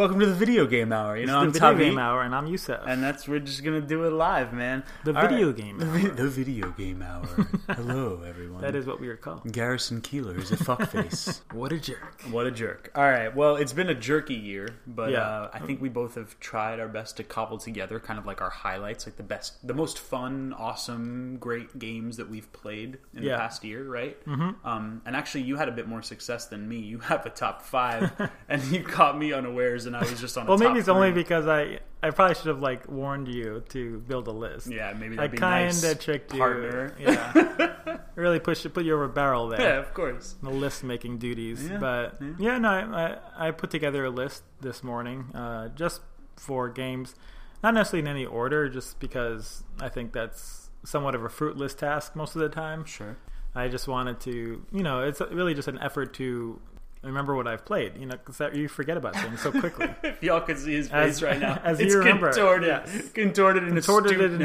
welcome to the video game hour. You know, the I'm video Tavi, game hour, and I'm Yusef. and that's we're just gonna do it live, man. The All video right. game the, hour. vi- the video game hour. Hello, everyone. that is what we are called. Garrison Keillor is a fuckface. What a jerk! what a jerk. All right, well, it's been a jerky year, but Yeah. uh, I think we both have tried our best to cobble together kind of like our highlights, like the best, the most fun, awesome, great games that we've played in Yeah. the past year, right? Mm-hmm. Um, and actually, you had a bit more success than me. You have a top five, and you caught me unawares, and I was just on. A Well, maybe it's only because I I probably should have like warned you to build a list. Yeah, maybe I that'd be kind nice. of tricked partner. you. Yeah, really push put you over a barrel there. Yeah, of course. The list making duties, Yeah, but yeah. yeah, no, I, I put together a list this morning, uh, just for games, not necessarily in any order, just because I think that's somewhat of a fruitless task most of the time. Sure. I just wanted to, you know, it's really just an effort to remember what I've played, you know, because you forget about things so quickly. If y'all could see his face As- right now, as you it's remember, contorted, yes. contorted in Contorted in.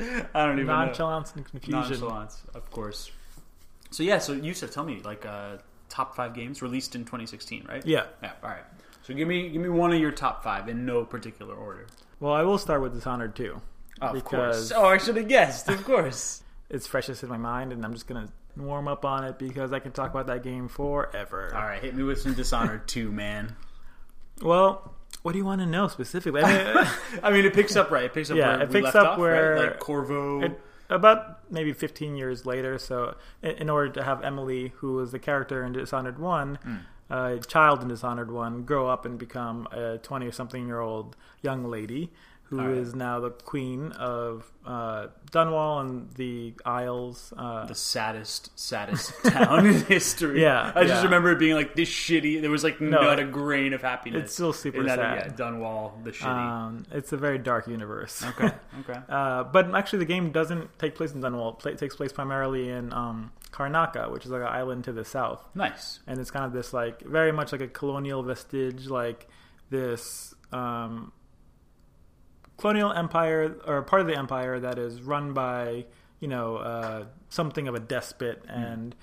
I don't even know. Nonchalance and confusion. Nonchalance, of course. So yeah, so Yusuf, tell me like uh, top five games released in 2016, right? Yeah. Yeah. All right. So give me give me one of your top five in no particular order. Well, I will start with Dishonored 2. Of course. Oh, I should have guessed. Of course. It's freshest in my mind, and I'm just going to warm up on it because I can talk about that game forever. All right, hit me with some Dishonored 2, man. Well, what do you want to know specifically? I mean, I mean, it picks up right. It picks up Yeah, where it we picks left up off, where- right? like Corvo. it- about maybe 15 years later, so in, order to have Emily, who was the character in Dishonored 1, Hmm. a child in Dishonored 1, grow up and become a 20 or something year old young lady who is right. now the queen of uh, Dunwall and the Isles. Uh, the saddest, saddest town in history. Yeah, I just remember it being like this shitty. There was like No, not a grain of happiness. it's still super that, sad. Yeah, Dunwall, the shitty. um, it's a very dark universe. okay, okay. Uh, but actually, the game doesn't take place in Dunwall. It takes place primarily in um, Karnaca, which is like an island to the south. Nice. and it's kind of this like very much like a colonial vestige, like this um, colonial empire or part of the empire that is run by you know uh, something of a despot and.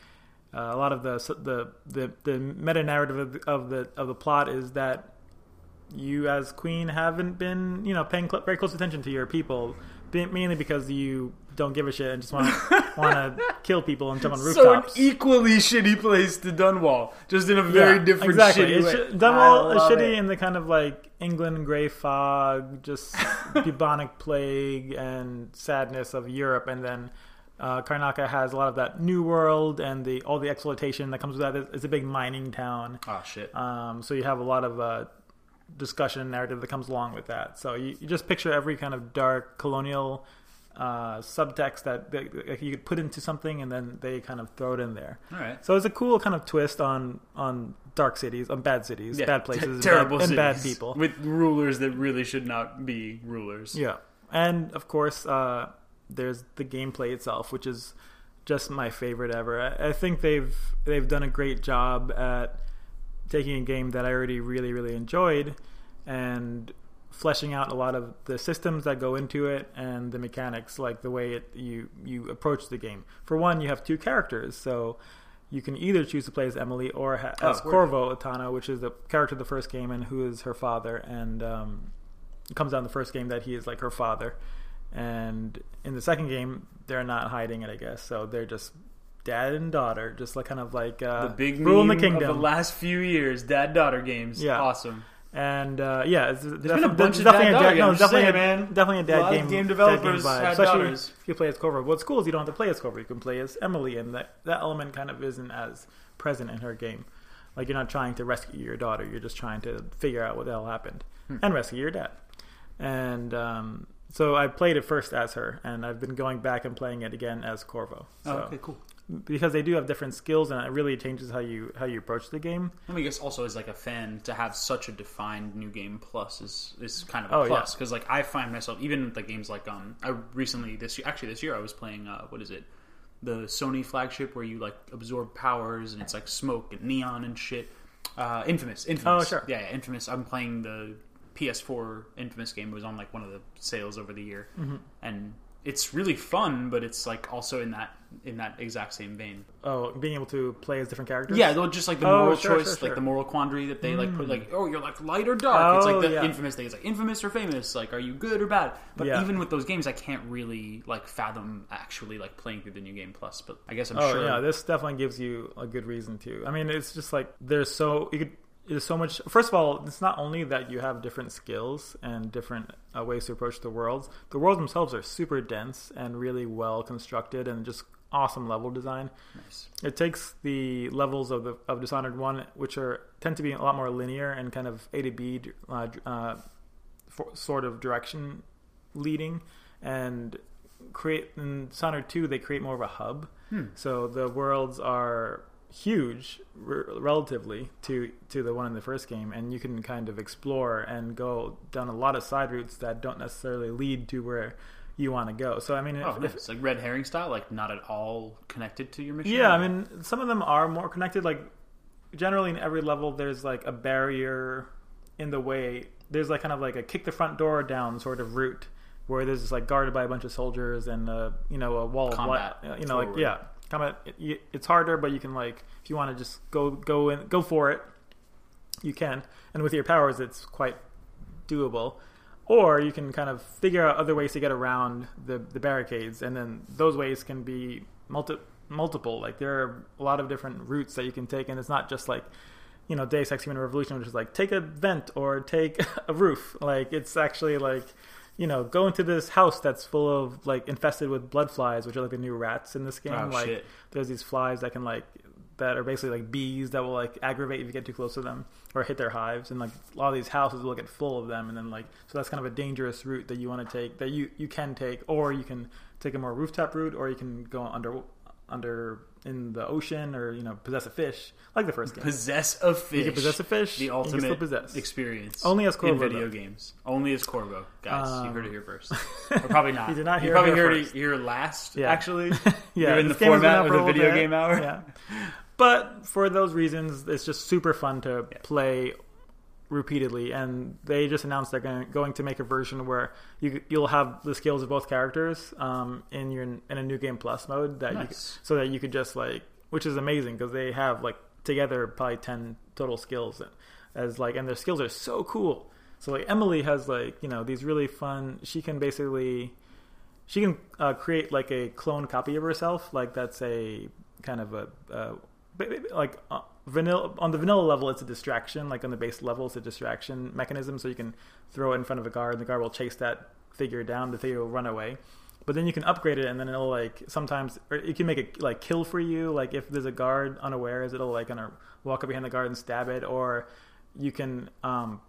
Uh, a lot of the the the, the meta narrative of the, of the of the plot is that you as queen haven't been you know paying cl- very close attention to your people, mainly because you don't give a shit and just want want to kill people and jump on So an rooftops. equally shitty place to Dunwall, just in a very Yeah, different exactly. shitty It's way. ju- Dunwall is shitty it. in the kind of like England gray fog, just bubonic plague and sadness of Europe, and then uh, Karnaca has a lot of that New World and the all the exploitation that comes with that. It's- It's a big mining town, Oh shit. um, so you have a lot of uh, discussion and narrative that comes along with that. So you, you just picture every kind of dark colonial. Uh, subtext that, you could put into something and then they kind of throw it in there. All right. So it's a cool kind of twist on on dark cities, on bad cities, Yeah, bad places, and terrible bad, and bad cities people. with rulers that really should not be rulers. Yeah, and of course, uh, there's the gameplay itself, which is just my favorite ever. I, I think they've they've done a great job at taking a game that I already really really enjoyed and fleshing out a lot of the systems that go into it and the mechanics like the way it you you approach the game for one you have two characters so you can either choose to play as Emily or ha- Oh, as. Corvo Attano, which is the character of the first game and who is her father. And um, it comes out in the first game that he is like her father. And in the second game, they're not hiding it, I guess. So they're just dad and daughter, just like kind of like uh, The big rule in the kingdom. of the last few years, dad daughter games. Yeah. awesome. And uh, yeah, it's been a bunch of definitely dad-daughter a dad, no, definitely, a, saying, man. definitely a dad A lot of game. game dad developers vibe, had especially daughters. if you play as Corvo. What's cool is you don't have to play as Corvo. You can play as Emily, and that that element kind of isn't as present in her game. Like you're not trying to rescue your daughter. You're just trying to figure out what the hell happened Hmm. and rescue your dad. And um, so I played it first as her, and I've been going back and playing it again as Corvo. So, Oh, okay, cool. Because they do have different skills, and it really changes how you how you approach the game. I mean, I guess also as like a fan to have such a defined new game plus is is kind of a Oh, yeah. plus because like I find myself even with like games like um I recently this year actually this year I was playing uh what is it the Sony flagship where you like absorb powers and it's like smoke and neon and shit. Uh, Infamous, Infamous. Oh, sure. Yeah, yeah, Infamous. I'm playing the PS4 Infamous game. It was on like one of the sales over the year, Mm-hmm. and it's really fun, but it's like also in that in that exact same vein. Oh, being able to play as different characters. Yeah, though just like the Oh, moral sure, choice, sure, sure. like the moral quandary that they like put, hmm. like oh, you're like light or dark. Oh, it's Oh, like the yeah. infamous thing. It's like infamous or famous. Like, are you good or bad? But Yeah. even with those games, I can't really like fathom actually like playing through the new game plus. But I guess I'm Oh sure. yeah, this definitely gives you a good reason to. I mean, it's just like there's so you could. There's so much. First of all, it's not only that you have different skills and different uh, ways to approach the worlds. The worlds themselves are super dense and really well constructed, and just awesome level design. Nice. It takes the levels of the of Dishonored One, which are tend to be a lot more linear and kind of A to B uh, uh, for, sort of direction leading, and create in Dishonored Two they create more of a hub. Hmm. So the worlds are huge r- relatively to to the one in the first game, and you can kind of explore and go down a lot of side routes that don't necessarily lead to where you want to go. So I mean, if, Oh, if- nice. like red herring style, like not at all connected to your mission. yeah, I mean, some of them are more connected. Like, generally in every level, there's like a barrier in the way. There's like kind of like a kick the front door down sort of route where there's just like guarded by a bunch of soldiers and uh, you know a wall Combat of light. You know, like forward. Yeah, combat. It, it's harder, but you can like if you want to just go go and go for it, you can. And with your powers, it's quite doable. Or you can kind of figure out other ways to get around the, the barricades, and then those ways can be multi, multiple. Like there are a lot of different routes that you can take, and it's not just like, you know, Deus Ex Human Revolution, which is like take a vent or take a roof. Like it's actually like, you know, go into this house that's full of like infested with blood flies, which are like the new rats in this game. Oh, like shit. there's these flies that can like that are basically like bees that will like aggravate if you get too close to them or hit their hives and like a lot of these houses will get full of them and then like so that's kind of a dangerous route that you want to take that you you can take or you can take a more rooftop route or you can go under under in the ocean or you know possess a fish like the first game possess a fish. you can possess a fish the you ultimate possess experience. Only as Corvo in video though. games. Only as Corvo, guys. you Um, heard it here first, or probably not. You did not hear it probably heard it here last. Yeah. Actually, yeah You're in the game has been format of the a video bit. game hour? yeah but for those reasons it's just super fun to Yeah. play repeatedly and they just announced they're going, going to make a version where you you'll have the skills of both characters um, in your in a new game plus mode that you so that you could just like which is amazing because they have like together probably 10 total skills as like and their skills are so cool. So like emily has like you know these really fun she can basically she can uh, create like a clone copy of herself like that's a kind of a uh, like uh, vanilla on the vanilla level it's a distraction. Like on the base level it's a distraction mechanism. So you can throw it in front of a guard and the guard will chase that figure down. The figure will run away. But then you can upgrade it and then it'll like sometimes or you can make it like kill for you. Like if there's a guard unawares it'll like gonna walk up behind the guard and stab it. Or you can um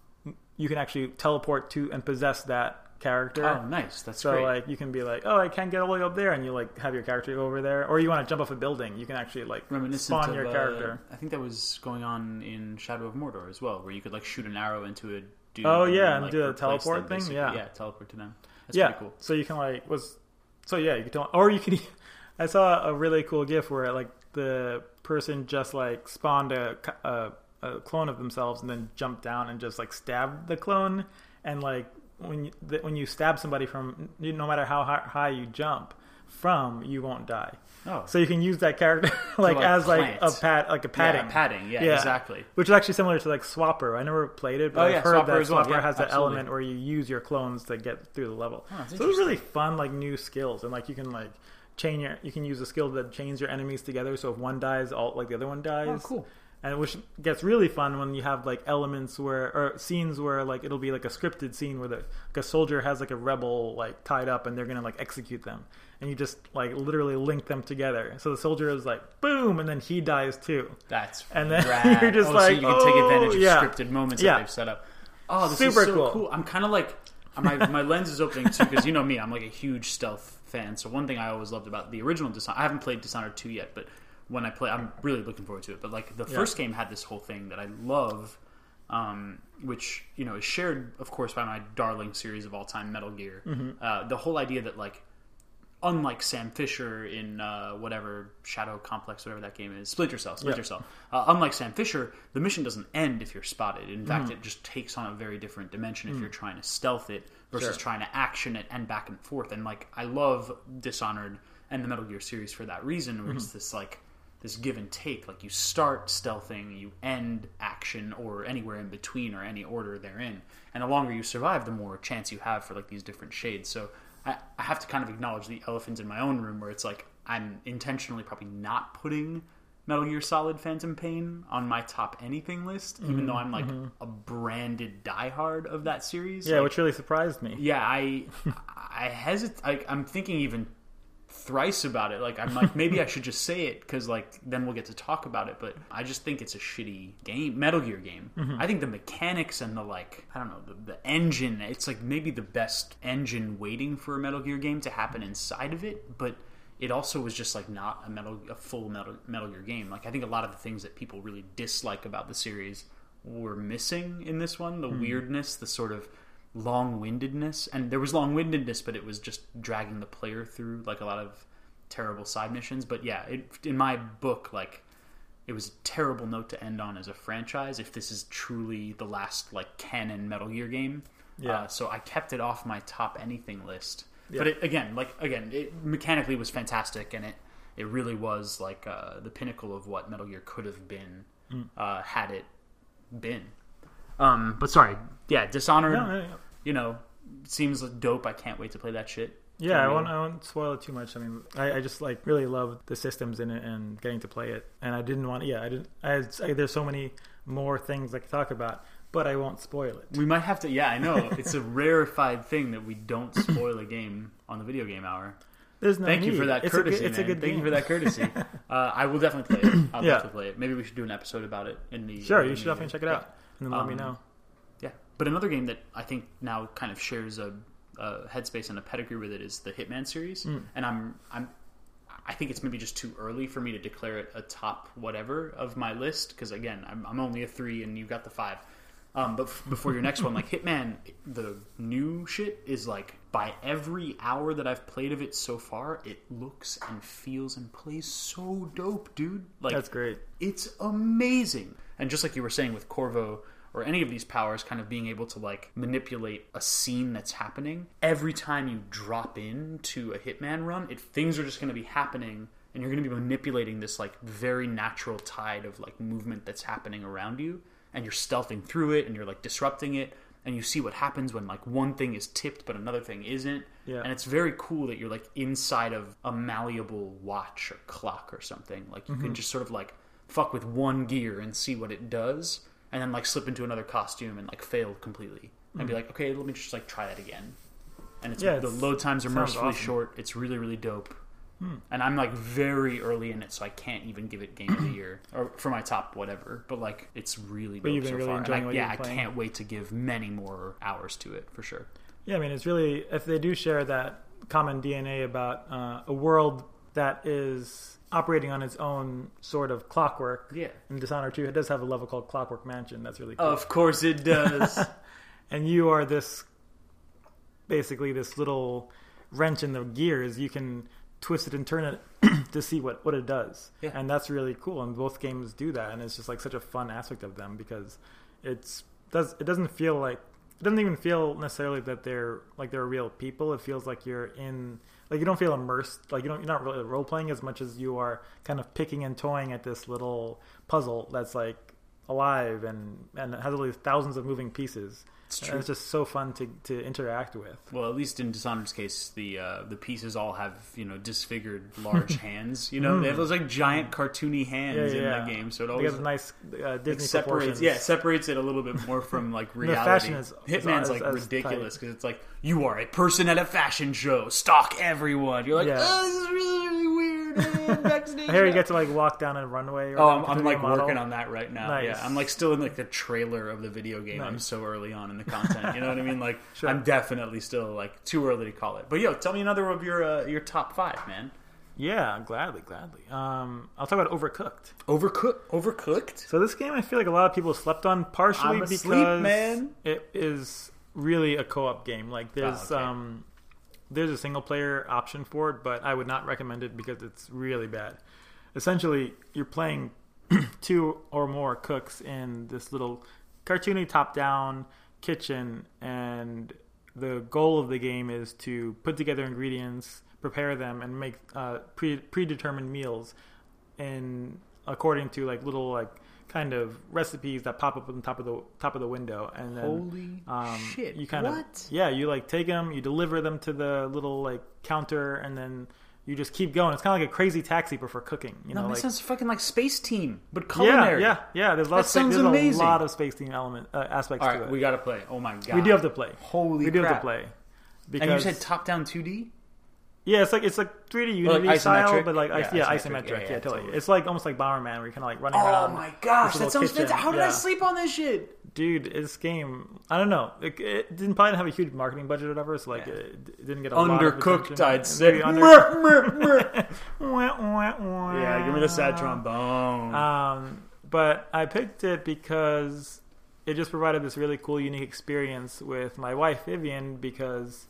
you can actually teleport to and possess that character oh, nice. That's so great. like you can be like, oh, I can't get all the way up there, and you like have your character go over there, or you want to jump off a building, you can actually like Reminiscent spawn of, your uh, character. I think that was going on in Shadow of Mordor as well, where you could like shoot an arrow into a dude. Oh, yeah, then, and like, do a teleport them, thing? Yeah. yeah, teleport to them. That's yeah, pretty cool. so you can like was so yeah, you can tell, or you can. I saw a really cool GIF where like the person just like spawned a, a, a clone of themselves and then jumped down and just like stabbed the clone, and like when you, the, when you stab somebody from no matter how high, high you jump from, you won't die. Oh, So you can use that character like, like, as like a plant. pad, like a padding, Yeah, padding. Yeah, Yeah. exactly. which is actually similar to like Swapper. I never played it, but Oh, I've yeah, heard Swapper that as well. Swapper Yeah, has that absolutely. element where you use your clones to get through the level. Oh, so it's really fun, like new skills, and like you can like chain your, you can use a skill that chains your enemies together. So if one dies, all like the other one oh, dies. Oh, cool. And which gets really fun when you have like elements where or scenes where like it'll be like a scripted scene where the like a soldier has like a rebel like tied up and they're gonna like execute them and you just like literally link them together. So the soldier is like boom and then he dies too. That's And then rad. you're just oh, like, so you can take advantage of oh, yeah. scripted moments Yeah. that they've set up. Oh, this Super is so cool. cool. I'm kind of like my my lens is opening too because you know me, I'm like a huge stealth fan. So one thing I always loved about the original Dishonored, I haven't played Dishonored two yet, but when I play, I'm really looking forward to it. But like the Yeah. first game had this whole thing that I love. Um, which you know is shared, of course, by my darling series of all time, Metal Gear. Mm-hmm. Uh, the whole idea that like unlike Sam Fisher in uh, whatever Shadow Complex, whatever that game is, Splinter Cell, Splinter Cell. Uh, unlike Sam Fisher, the mission doesn't end if you're spotted. In Mm. fact, it just takes on a very different dimension if you're trying to stealth it versus Sure. trying to action it and back and forth. And like, I love Dishonored and the Metal Gear series for that reason, where Mm-hmm. it's this like this give and take. Like you start stealthing, you end action, or anywhere in between, or any order they're. And the longer you survive, the more chance you have for like these different shades. So I, I have to kind of acknowledge the elephant in my own room, where it's like I'm intentionally probably not putting Metal Gear Solid Phantom Pain on my top anything list, even Mm-hmm, though I'm like a branded diehard of that series. Yeah, Like, which really surprised me. yeah, I I hesitate. I, I'm thinking even thrice about it. Like I'm like maybe I should just say it because like then we'll get to talk about it. But I just think it's a shitty game, Metal Gear game. Mm-hmm. I think the mechanics and the like I don't know the, the engine. It's like maybe the best engine waiting for a Metal Gear game to happen inside of it, but. It also was just like not a metal, a full metal, Metal Gear game. Like I think a lot of the things that people really dislike about the series were missing in this one. The hmm. weirdness, the sort of long-windedness and there was long-windedness but it was just dragging the player through like a lot of terrible side missions but yeah it, in my book like it was a terrible note to end on as a franchise if this is truly the last like canon metal gear game Yeah. uh, so i kept it off my top anything list Yeah. but it, again like again it mechanically was fantastic and it it really was like uh, the pinnacle of what metal gear could have been Mm. uh, had it been um, but sorry, yeah, Dishonored. No, no, no. You know, seems dope. I can't wait to play that shit. Yeah, I won't, I won't spoil it too much. I mean, I, I just like really love the systems in it and getting to play it. And I didn't want, yeah, I didn't. I, I, there's so many more things I could talk about, but I won't spoil it. We might have to. Yeah, I know. it's a rarefied thing that we don't spoil a game on the video game hour. There's no Thank you for that it's courtesy, A good, it's man. a good Thank game. you for that courtesy. uh, I will definitely play it. I'll Yeah. definitely play it. Maybe we should do an episode about it in the. Sure, in you should definitely check it out and then let me Um, know. But another game that I think now kind of shares a, a headspace and a pedigree with it is the Hitman series, Mm. and I'm I'm I think it's maybe just too early for me to declare it a top whatever of my list because again I'm, I'm only a three and you've got the five. Um, but f- before your next one, like Hitman, the new shit is like by every hour that I've played of it so far, it looks and feels and plays so dope, dude. Like That's great. it's amazing. And just like you were saying with Corvo or any of these powers kind of being able to like manipulate a scene that's happening, every time you drop in to a Hitman run, it things are just going to be happening and you're going to be manipulating this like very natural tide of like movement that's happening around you and you're stealthing through it and you're like disrupting it and you see what happens when like one thing is tipped but another thing isn't Yeah. and it's very cool that you're like inside of a malleable watch or clock or something. Like you Mm-hmm. can just sort of like fuck with one gear and see what it does, and then like slip into another costume and like fail completely, and be like, okay, let me just like try that again. And it's Mm. Yeah, the it's- load times are mercifully awesome. Hmm. short. It's really really dope. And I'm like very early in it, so I can't even give it game of the year or for my top whatever. But like, it's really But dope so really far. I, yeah, I can't wait to give many more hours to it for sure. Yeah, I mean, it's really if they do share that common DNA about uh, a world that is operating on its own sort of clockwork. Yeah. In Dishonored 2, it does have a level called Clockwork Mansion. That's really cool. Of course it does. and you are this basically this little wrench in the gears. You can twist it and turn it to see what, what it does. Yeah. And that's really cool. And both games do that. And it's just like such a fun aspect of them because it's does it doesn't feel like it doesn't even feel necessarily that they're like they're real people. It feels like you're in like you don't feel immersed. Like you don't you're not really role playing as much as you are kind of picking and toying at this little puzzle that's like alive and and has all these thousands of moving pieces. It's true. it's just so fun to to interact with. Well, at least in Dishonored's case, the uh, the pieces all have you know disfigured large hands. You know, they have those like giant cartoony hands Mm. Yeah, in yeah. that game, so it They always have nice uh, Disney like, separates. Yeah, separates it a little bit more from like reality. fashion is- is- Hitman's is- like is ridiculous because it's like you are a person at a fashion show, stalk everyone. You're like, Yeah. oh, this is really really weird. man. Backstage I hear you get to like walk down a runway. Or Oh, I'm, I'm like model. working on that right now. Nice. Yeah, I'm like still in like the trailer of the video game. I'm so early on in the content. You know what I mean? Like Sure. I'm definitely still like too early to call it. But yo, tell me another of your uh, your top five, man. Yeah, gladly, gladly. Um, I'll talk about Overcooked. Overcooked. Overcooked. So this game, I feel like a lot of people slept on, partially I'm because man. it is really a co-op game. Like there's Oh, okay. um, there's a single player option for it, but I would not recommend it because it's really bad. Essentially, you're playing two or more cooks in this little cartoony top down kitchen, and the goal of the game is to put together ingredients, prepare them, and make uh, pre- predetermined meals in according to like little like kind of recipes that pop up on top of the top of the window, and then Holy um, shit! you kind what? of yeah, you like take them, you deliver them to the little like counter, and then you just keep going. It's kind of like a crazy taxi, but for cooking. You no, know, that like sounds fucking like Spaceteam, but culinary. yeah, yeah. yeah. There's lots. That sounds there's amazing. a lot of Spaceteam element uh, aspects All to it. we gotta play. Oh my god, We do have to play. Holy crap. we do have to play. And Because you said top down 2D. yeah, it's like it's like 3D Or, like, Unity style, isometric? but like Yeah, yeah, isometric. isometric. Yeah, Yeah, yeah, totally. totally. It's like almost like Bomberman, where you're kind of like running Oh around. Oh my gosh, that sounds kitchen. fantastic. How did I sleep on this shit? Dude, this game, I don't know. It, it didn't probably have a huge marketing budget or whatever, so like Yeah. it, it didn't get a lot of Undercooked. I'd say. Under- yeah, give me the sad trombone. Um, but I picked it because it just provided this really cool, unique experience with my wife Vivian because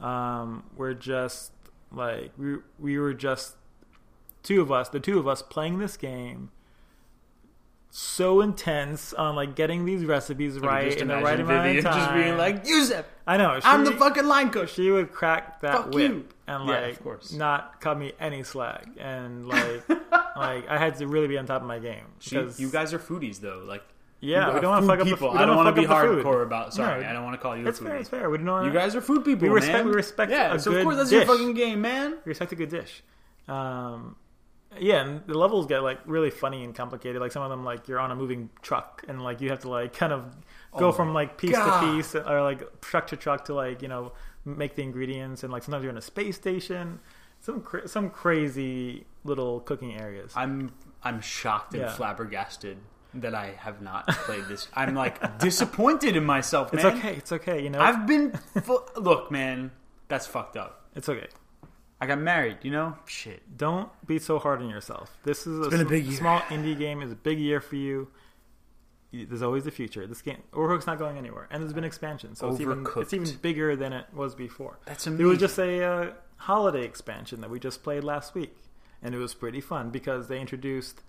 um, we're just like we we were just two of us, the two of us playing this game. So intense on like getting these recipes I can right in the imagine right amount Vivian of time. just being like, Yusef, I know she, I'm the fucking line coach. she would crack that Fuck whip you. and Yeah, like of course. not cut me any slack and like like I had to really be on top of my game She- because you guys are foodies though. Like, yeah we don't want to food fuck up the, people. we I don't want want to be fuck up the food. hardcore about. Sorry, No, I don't want to call you It's a fair. foodie. It's fair. We don't know. You guys are food people, we respect. man. We respect. yeah, a so good of course that's dish. your fucking game, man. We respect a good dish. Um, yeah, and the levels get like really funny and complicated. Like some of them, like you're on a moving truck, and like you have to like kind of go Oh from like piece God. to piece, or like truck to truck to like you know make the ingredients, and like sometimes you're in a space station. Some cra- some crazy little cooking areas. I'm I'm shocked and Yeah. flabbergasted that I have not played this. I'm like disappointed in myself, Man. It's okay. It's okay. You know, I've been fu- look, man. That's fucked up. it's okay. I got married, you know. Shit. Don't be so hard on yourself. This is a, been a big year. small indie game. It's a big year for you. You- There's always the future. This game, Overcook's not going anywhere, and there's been expansion, so it's even it's even bigger than it was before. That's amazing. It was just a uh, holiday expansion that we just played last week, and it was pretty fun because they introduced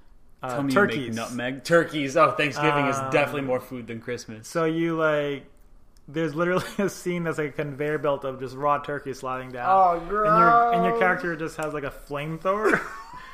uh, Tell me you turkeys. make nutmeg turkeys. Oh, Thanksgiving is Um, definitely more food than Christmas. So you like, there's literally a scene that's like a conveyor belt of just raw turkey sliding down. Oh, and your and your character just has like a flamethrower,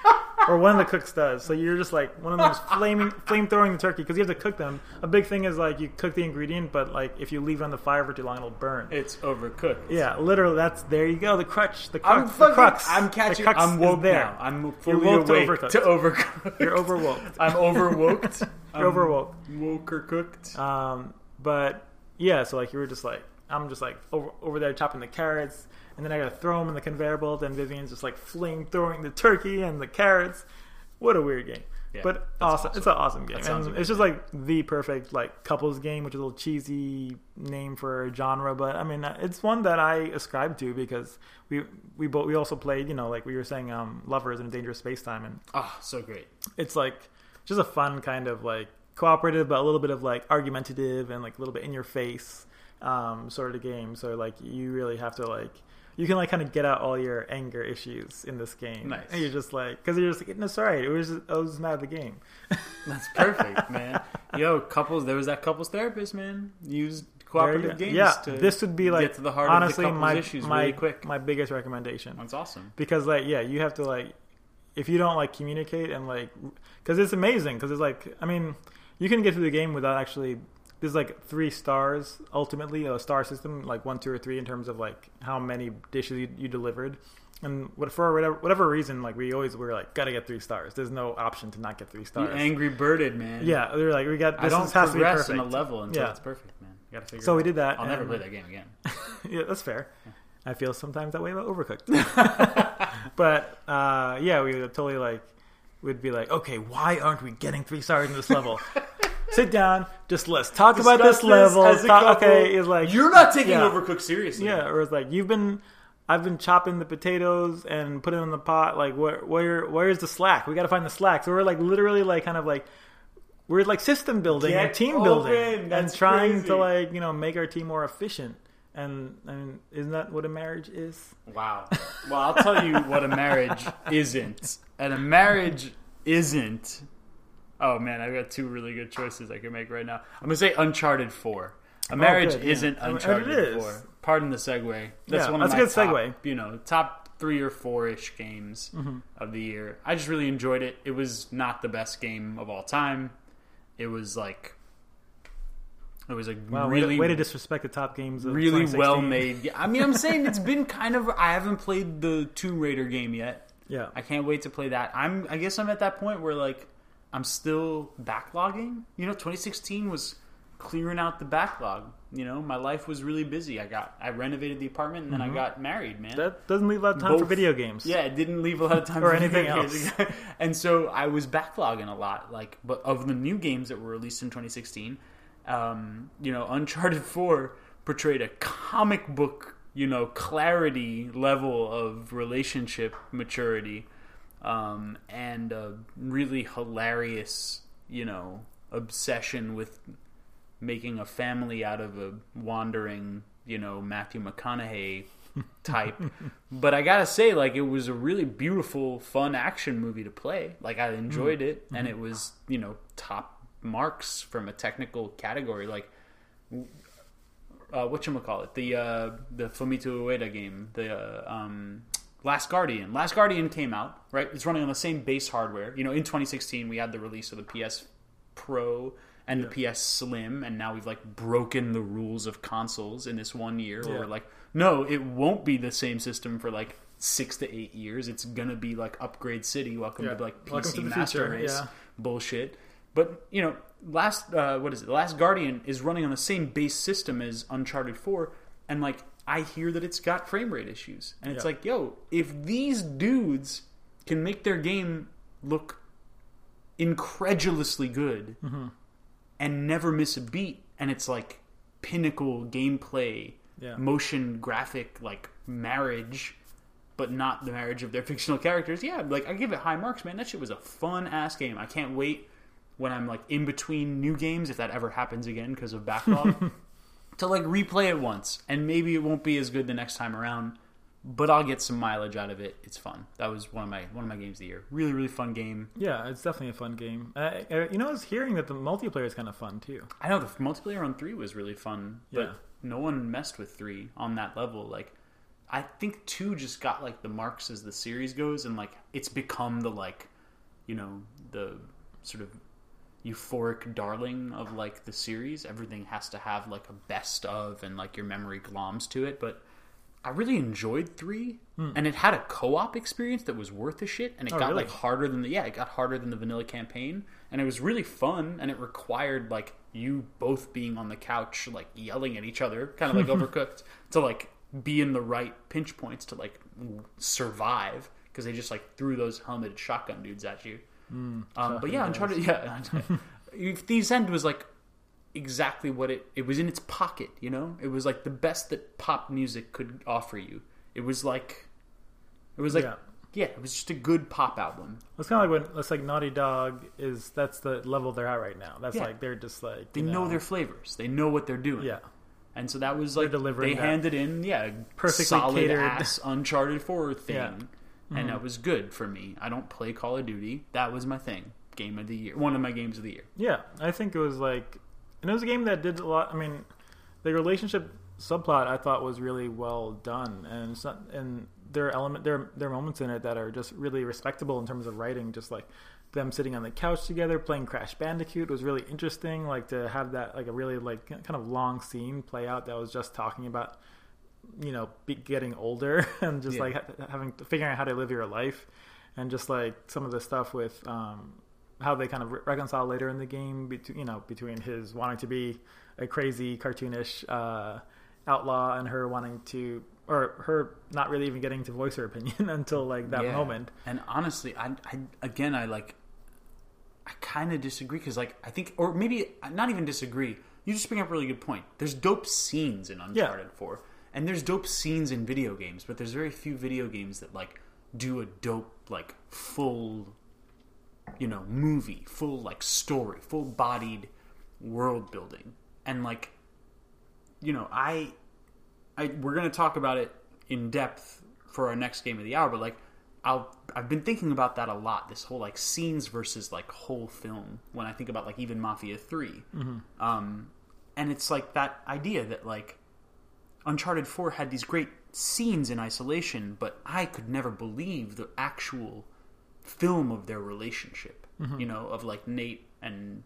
or one of the cooks does. So you're just like one of them's flaming flamethrowing the turkey because you have to cook them. A big thing is like you cook the ingredient, but like if you leave it on the fire for too long, it'll burn. It's overcooked. yeah, literally, that's there you go. The crutch, the crux, I'm the fucking. crux. I'm catching. The crux I'm is woke there. now. I'm fully woke awake overcooked. to overcooked. You're overwoke. I'm overwoked. You're overwoke. Woke or cooked. Um, but yeah, so like you were just like I'm just like over, over there chopping the carrots, and then I gotta throw them in the conveyor belt, and Vivian's just like fling throwing the turkey and the carrots. What a weird game, Yeah, but awesome. awesome. It's an awesome game, and it's just like the perfect like couples game, which is a little cheesy name for a genre, but I mean it's one that I ascribe to because we we both we also played you know like we were saying um, lovers in a dangerous space time and Oh, so great. it's like just a fun kind of like cooperative but a little bit of like argumentative and like a little bit in your face um, sort of game so like you really have to like you can like kind of get out all your anger issues in this game Nice. and you're just like because you're just like no sorry it was just, I was mad at the game That's perfect, man. Yo, couples. There was that couples therapist, man. Used cooperative games. yeah to this would be like get to the heart honestly my issues my, really quick. my biggest recommendation That's awesome. because like yeah you have to like if you don't like communicate and like because it's amazing because it's like i mean you can get through the game without actually there's like three stars ultimately a star system like one two or three in terms of like how many dishes you, you delivered and what for whatever whatever reason like we always were like gotta get three stars there's no option to not get three You stars angry birded, man. yeah they're like we got I don't has to be perfect in a level until Yeah. it's perfect, man. You gotta figure. so it we did that I'll never play that game again. yeah, that's fair. I feel sometimes that way about Overcooked. but uh, yeah, we would totally like would be like, okay, why aren't we getting three stars in this level? Sit down, just let's talk about this Discuss level. Talk- okay, is like You're not taking yeah. Overcooked seriously. yeah, or it's like you've been. I've been chopping the potatoes and putting them in the pot. Like, where, where, where's the slack? We got to find the slack. So we're like literally like kind of like we're like system building Get and team building and trying crazy. to like you know make our team more efficient And I mean, isn't that what a marriage is? Wow. Well, I'll tell you what a marriage isn't. And a marriage isn't. Oh man, I've got two really good choices I can make right now. I'm gonna say Uncharted Four. A marriage good, yeah. isn't Uncharted it is. Four. Pardon the segue. That's Yeah, one of that's a my good top, segue. You know, top three or four ish games Mm-hmm. of the year. I just really enjoyed it. It was not the best game of all time. It was like. It was a Wow, way, really to, way to disrespect the top games of really 2016. well made. Yeah, I mean, I'm saying it's been kind of. I haven't played the Tomb Raider game yet. Yeah, I can't wait to play that. I'm. I guess I'm at that point where like I'm still backlogging. You know, 2016 was clearing out the backlog. You know, my life was really busy. I got. I renovated the apartment and then I got married. Man, Mm-hmm. that doesn't leave a lot of time for video games. yeah, it didn't leave a lot of time Or for anything games. and so I was backlogging a lot. Like, but of the new games that were released in 2016, um, you know, Uncharted 4 portrayed a comic book, you know, clarity level of relationship maturity, um, and a really hilarious, you know, obsession with making a family out of a wandering, you know, Matthew McConaughey type. but I gotta say, like, it was a really beautiful, fun action movie to play. Like, I enjoyed it, and it was, you know, top marks from a technical category. Like, uh, what you call it? The uh, the Fumito Ueda game, the uh, um, Last Guardian. Last Guardian came out, right? It's running on the same base hardware. You know, in 2016, we had the release of the PS Pro and the PS Slim, and now we've like broken the rules of consoles in this one year. Where Yeah. we're like, no, it won't be the same system for like six to eight years. It's gonna be like Upgrade City. Welcome Yeah. to like PC to Master future, Race yeah. bullshit. But you know, last uh, what is it? The Last Guardian is running on the same base system as Uncharted Four, and like I hear that it's got frame rate issues, and it's Yeah. like, yo, if these dudes can make their game look incredulously good Mm-hmm. and never miss a beat, and it's like pinnacle gameplay, Yeah. motion graphic like marriage. But not the marriage of their fictional characters. Yeah, like I give it high marks, man. That shit was a fun ass game. I can't wait when I'm like in between new games, if that ever happens again because of backlog, to like replay it once, and maybe it won't be as good the next time around, but I'll get some mileage out of it. It's fun. That was one of my one of my games of the year. Really, really fun game. Yeah, it's definitely a fun game. Uh, you know, I was hearing that the multiplayer is kind of fun too. I know the multiplayer on three was really fun, but Yeah. no one messed with three on that level. Like, I think two just got like the marks as the series goes, and like it's become the like, you know, the sort of euphoric darling of like the series. Everything has to have like a best of, and like your memory gloms to it. But I really enjoyed three, hmm. and it had a co-op experience that was worth the shit, and it. Oh, got really? like harder than the yeah, it got harder than the vanilla campaign, and it was really fun, and it required like you both being on the couch, like yelling at each other, kind of like Overcooked, to like be in the right pinch points to like survive because they just like threw those helmeted shotgun dudes at you. Um, but yeah, Uncharted, yeah, Thief's End was like exactly what it it was in its pocket you know? It was like the best that pop music could offer you. It was like it was like yeah, Yeah. it was just a good pop album. It's kind of like when it's like Naughty Dog is that's the level they're at right now. That's Yeah. like they're just like they you know, their flavors. They know what they're doing. Yeah. And so that was like delivering they handed in yeah perfectly solid catered- ass uncharted 4 thing. Yeah. Mm-hmm. and that was good for me i don't play call of duty that was my thing game of the year one of my games of the year yeah. I think it was like and it was a game that did a lot. I mean, the relationship subplot I thought was really well done, and it's not, and there are element there there are moments in it that are just really respectable in terms of writing. Just like them sitting on the couch together playing Crash Bandicoot was really interesting. Like to have that like a really like kind of long scene play out that was just talking about you know be getting older and just Yeah. like ha- having figuring out how to live your life and just like some of the stuff with um how they kind of re- reconcile later in the game between you know between his wanting to be a crazy cartoonish uh outlaw and her wanting to or her not really even getting to voice her opinion until like that Yeah. moment And honestly, I, I again, I like, I kind of disagree because, like, I think, or maybe not even disagree. You just bring up a really good point. There's dope scenes in Uncharted Four, and there's dope scenes in video games, but there's very few video games that like do a dope, like, full, you know, movie, full like story, full bodied world building, and like, you know, I I we're gonna talk about it in depth for our next game of the hour, but like I'll I've been thinking about that a lot. This whole like scenes versus like whole film. When I think about like even Mafia 3 um, and it's like that idea that like Uncharted Four had these great scenes in isolation, but I could never believe the actual film of their relationship. Mm-hmm. You know, of like Nate and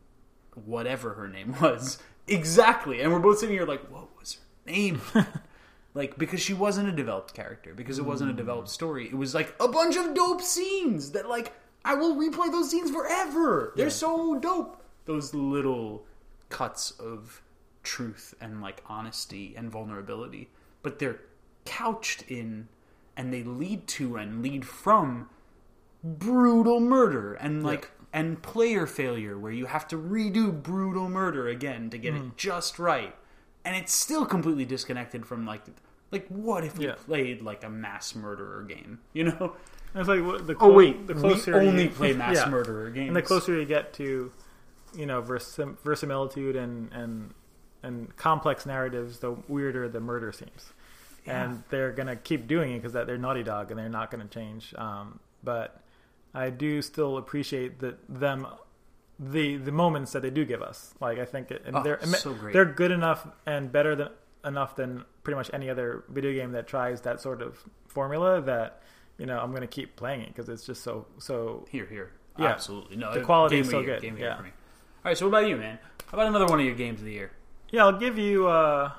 whatever her name was. Exactly, and we're both sitting here like, what was her name? like because she wasn't a developed character because it wasn't a mm. developed story. It was like a bunch of dope scenes that like i will replay those scenes forever. They're so dope. Those little cuts of truth and like honesty and vulnerability but they're couched in and they lead to and lead from brutal murder and like and player failure where you have to redo brutal murder again to get it mm. just right. And it's still completely disconnected from like like what if we Yeah. played like a mass murderer game you know? It's like the oh wait the we closer only you, play mass yeah. murderer games and the closer you get to, you know, versim- verisimilitude and and and complex narratives, the weirder the murder seems. Yeah. And they're gonna keep doing it because that they're Naughty Dog and they're not gonna change. Um, but I do still appreciate that them. The, the moments that they do give us, like I think, it, and Oh, they're so great. they're good enough and better than enough than pretty much any other video game that tries that sort of formula. That you know I'm going to keep playing it because it's just so so here here Yeah. absolutely no The quality is so year, good, game of the year yeah. for me all right so what about you man how about another one of your games of the year Yeah, I'll give you uh,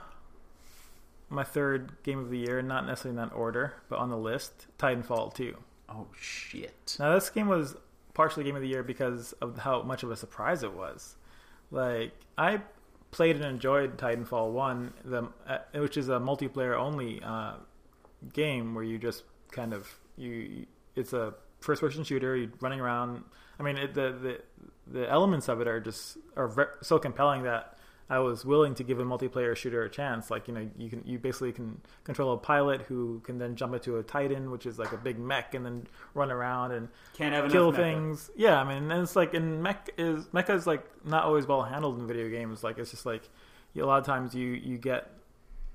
my third game of the year, not necessarily in that order, but on the list, Titanfall 2. oh shit Now, this game was partially game of the year because of how much of a surprise it was. Like, I played and enjoyed Titanfall 1, the, uh, which is a multiplayer only uh, game where you just kind of, you it's a first person shooter, you're running around. I mean, it, the, the, the elements of it are just are so compelling that I was willing to give a multiplayer shooter a chance. Like you know, you can you basically can control a pilot who can then jump into a Titan, which is like a big mech, and then run around and can't have kill mecha. things. Yeah, I mean, and it's like in mech is mecha is like not always well handled in video games. Like it's just like a lot of times you you get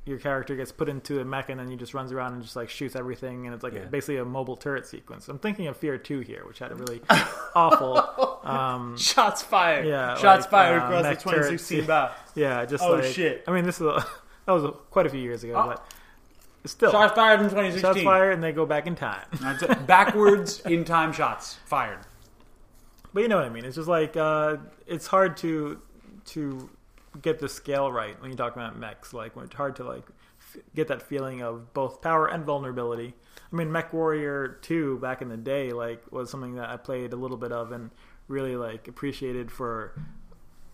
your character gets put into a mech and then he just runs around and just like shoots everything and it's like Yeah. basically a mobile turret sequence. I'm thinking of Fear Two here, which had a really awful. Um, shots fired Yeah, shots like, fired uh, across the 2016 bat yeah, just Oh, like shit. I mean, this is a, that was a, quite a few years ago, Oh. but still shots fired in 2016 shots fired and they go back in time. That's it. backwards in time shots fired But you know what I mean. It's just like uh, it's hard to to get the scale right when you talk about mechs. Like when it's hard to like f- get that feeling of both power and vulnerability. I mean, Mech Warrior Two back in the day like was something that I played a little bit of and really like appreciated for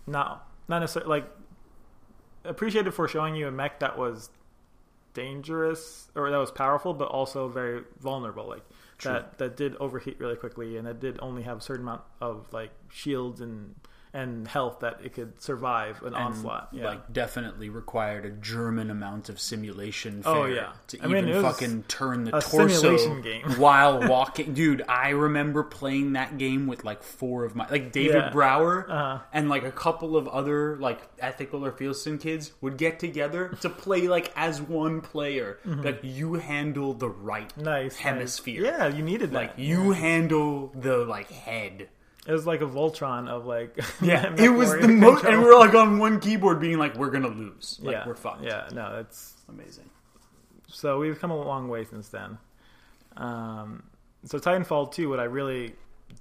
not not necessarily like appreciated for showing you a mech that was dangerous or that was powerful but also very vulnerable like that that did overheat really quickly and that did only have a certain amount of like shields and and health that it could survive an And, onslaught yeah like definitely required a German amount of simulation. Oh, yeah. to I even was fucking turn the torso game. while walking. Dude, I remember playing that game with like four of my like David Yeah. Brower Uh-huh. and like a couple of other like ethical or Fieldston kids would get together to play like as one player. Like you handle the right Mm-hmm. nice hemisphere. nice. yeah you needed that Like you handle the like head. It was like a voltron of like Yeah, it was the most, and we were like on one keyboard, being like, "We're gonna lose, like yeah we're fucked." yeah no it's amazing. so we've come a long way since then. Um, so Titanfall 2, what I really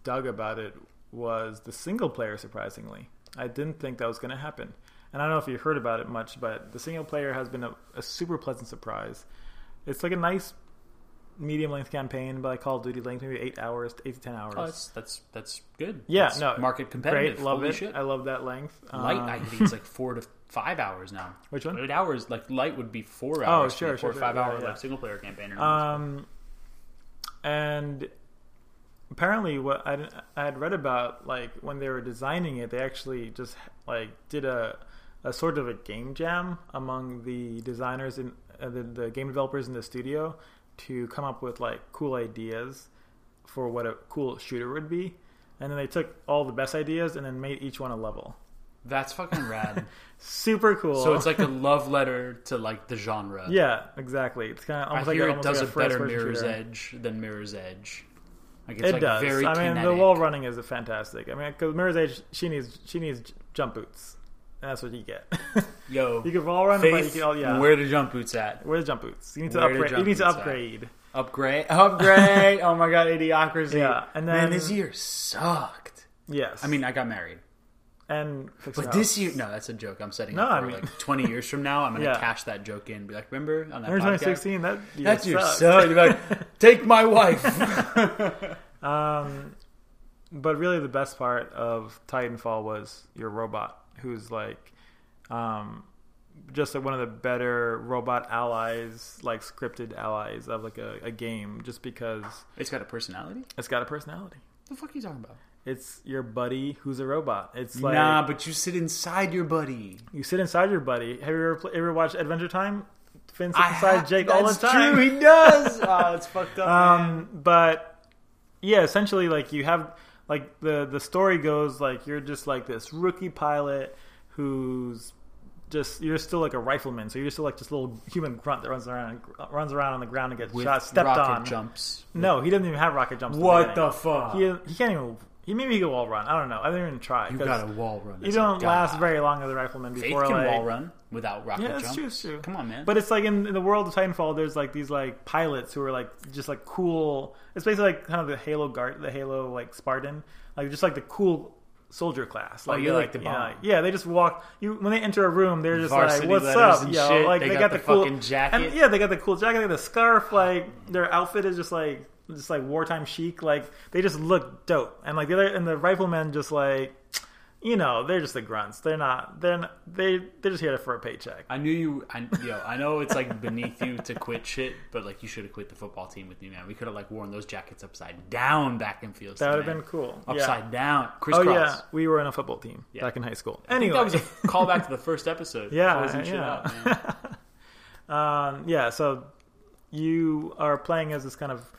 dug about it was the single player. Surprisingly, I didn't think that was going to happen, and I don't know if you heard about it much, but the single player has been a, a super pleasant surprise. It's like a nice medium length campaign, but like Call of Duty length, maybe eight hours, eight to ten hours. Oh, that's that's that's good. yeah, That's no, market competitive. Great, love Holy it. Shit. I love that length. Light, Um, I think it's like four to five hours now. Which one? Eight hours. Like light would be four hours. Oh, sure, four sure, or five Yeah, hour yeah. like single player campaign. Or Um, and apparently, what I, I had read about, like when they were designing it, they actually just like did a a sort of a game jam among the designers and uh, the, the game developers in the studio to come up with like cool ideas for what a cool shooter would be, and then they took all the best ideas and then made each one a level. That's fucking rad. Super cool. so it's like a love letter to like the genre. yeah, exactly. It's kind of I almost like hear a, it does like a better Mirror's shooter. Edge than Mirror's Edge. Like it's It like does. very I mean, the wall running is fantastic. I mean, because Mirror's Edge, she needs she needs jump boots, that's what you get. Yo, you can wall run, but you can, oh, yeah. where the jump boots at? Where's jump boots? You need to Where upgrade. You need to boots at? upgrade. Upgrade, upgrade. oh my god, idiocracy. Yeah, and then man, this year sucked. Yes. I mean, I got married, and but this year, no, that's a joke. I'm setting No, up I for mean- like 20 years from now. I'm gonna Yeah. cash that joke in. Be like, remember on that Remember 2016? That year That year sucked. sucked. Be like, take my wife. Um, but really, the best part of Titanfall was your robot, who's like, um, just like one of the better robot allies, like scripted allies of like a, a game, just because it's got a personality. it's got a personality. The fuck are you talking about? It's your buddy who's a robot. It's like nah, but you sit inside your buddy. you sit inside your buddy. Have you ever pl- ever watched Adventure Time? Finn sits inside have- Jake all the that's time. True, he does. oh, it's fucked up. man. um but yeah essentially like you have like the the story goes like you're just like this rookie pilot who's just you're still like a rifleman so you're still like this little human grunt that runs around runs around on the ground and gets With shot stepped rocket on jumps. no he doesn't even have rocket jumps What beginning. the fuck? he, he can't even he maybe can wall run i don't know i didn't even try you got a wall run. you don't last very long as a rifleman Faith before can like wall run without rocket yeah, that's jumps. true, that's true. Come on, man. But it's like in, in the world of Titanfall, there's like these like pilots who are like just like cool. It's basically like kind of the Halo guard, the Halo like Spartan, like just like the cool soldier class. Oh, Like you they're, like the you know, bomb. yeah, they just walk. You when they enter a room, they're just Varsity like, "What's up?" Yo, shit. like They they, got got, the the, cool fucking jacket. And, yeah, they got the cool jacket, they got the scarf. Like their outfit is just like just like wartime chic. Like they just look dope. And like the other and the riflemen just like. You know, they're just the grunts. They're not. They're not, they. They're just here for a paycheck. I knew you. I, yo, I know it's like beneath you to quit shit, but like you should have quit the football team with me, man. We could have like worn those jackets upside down back in fields. That would have been cool. upside yeah. down, Oh yeah, we were in a football team Yeah. back in high school. I Anyway, that was a callback to the first episode. Yeah, yeah. out, man. um, yeah. So you are playing as this kind of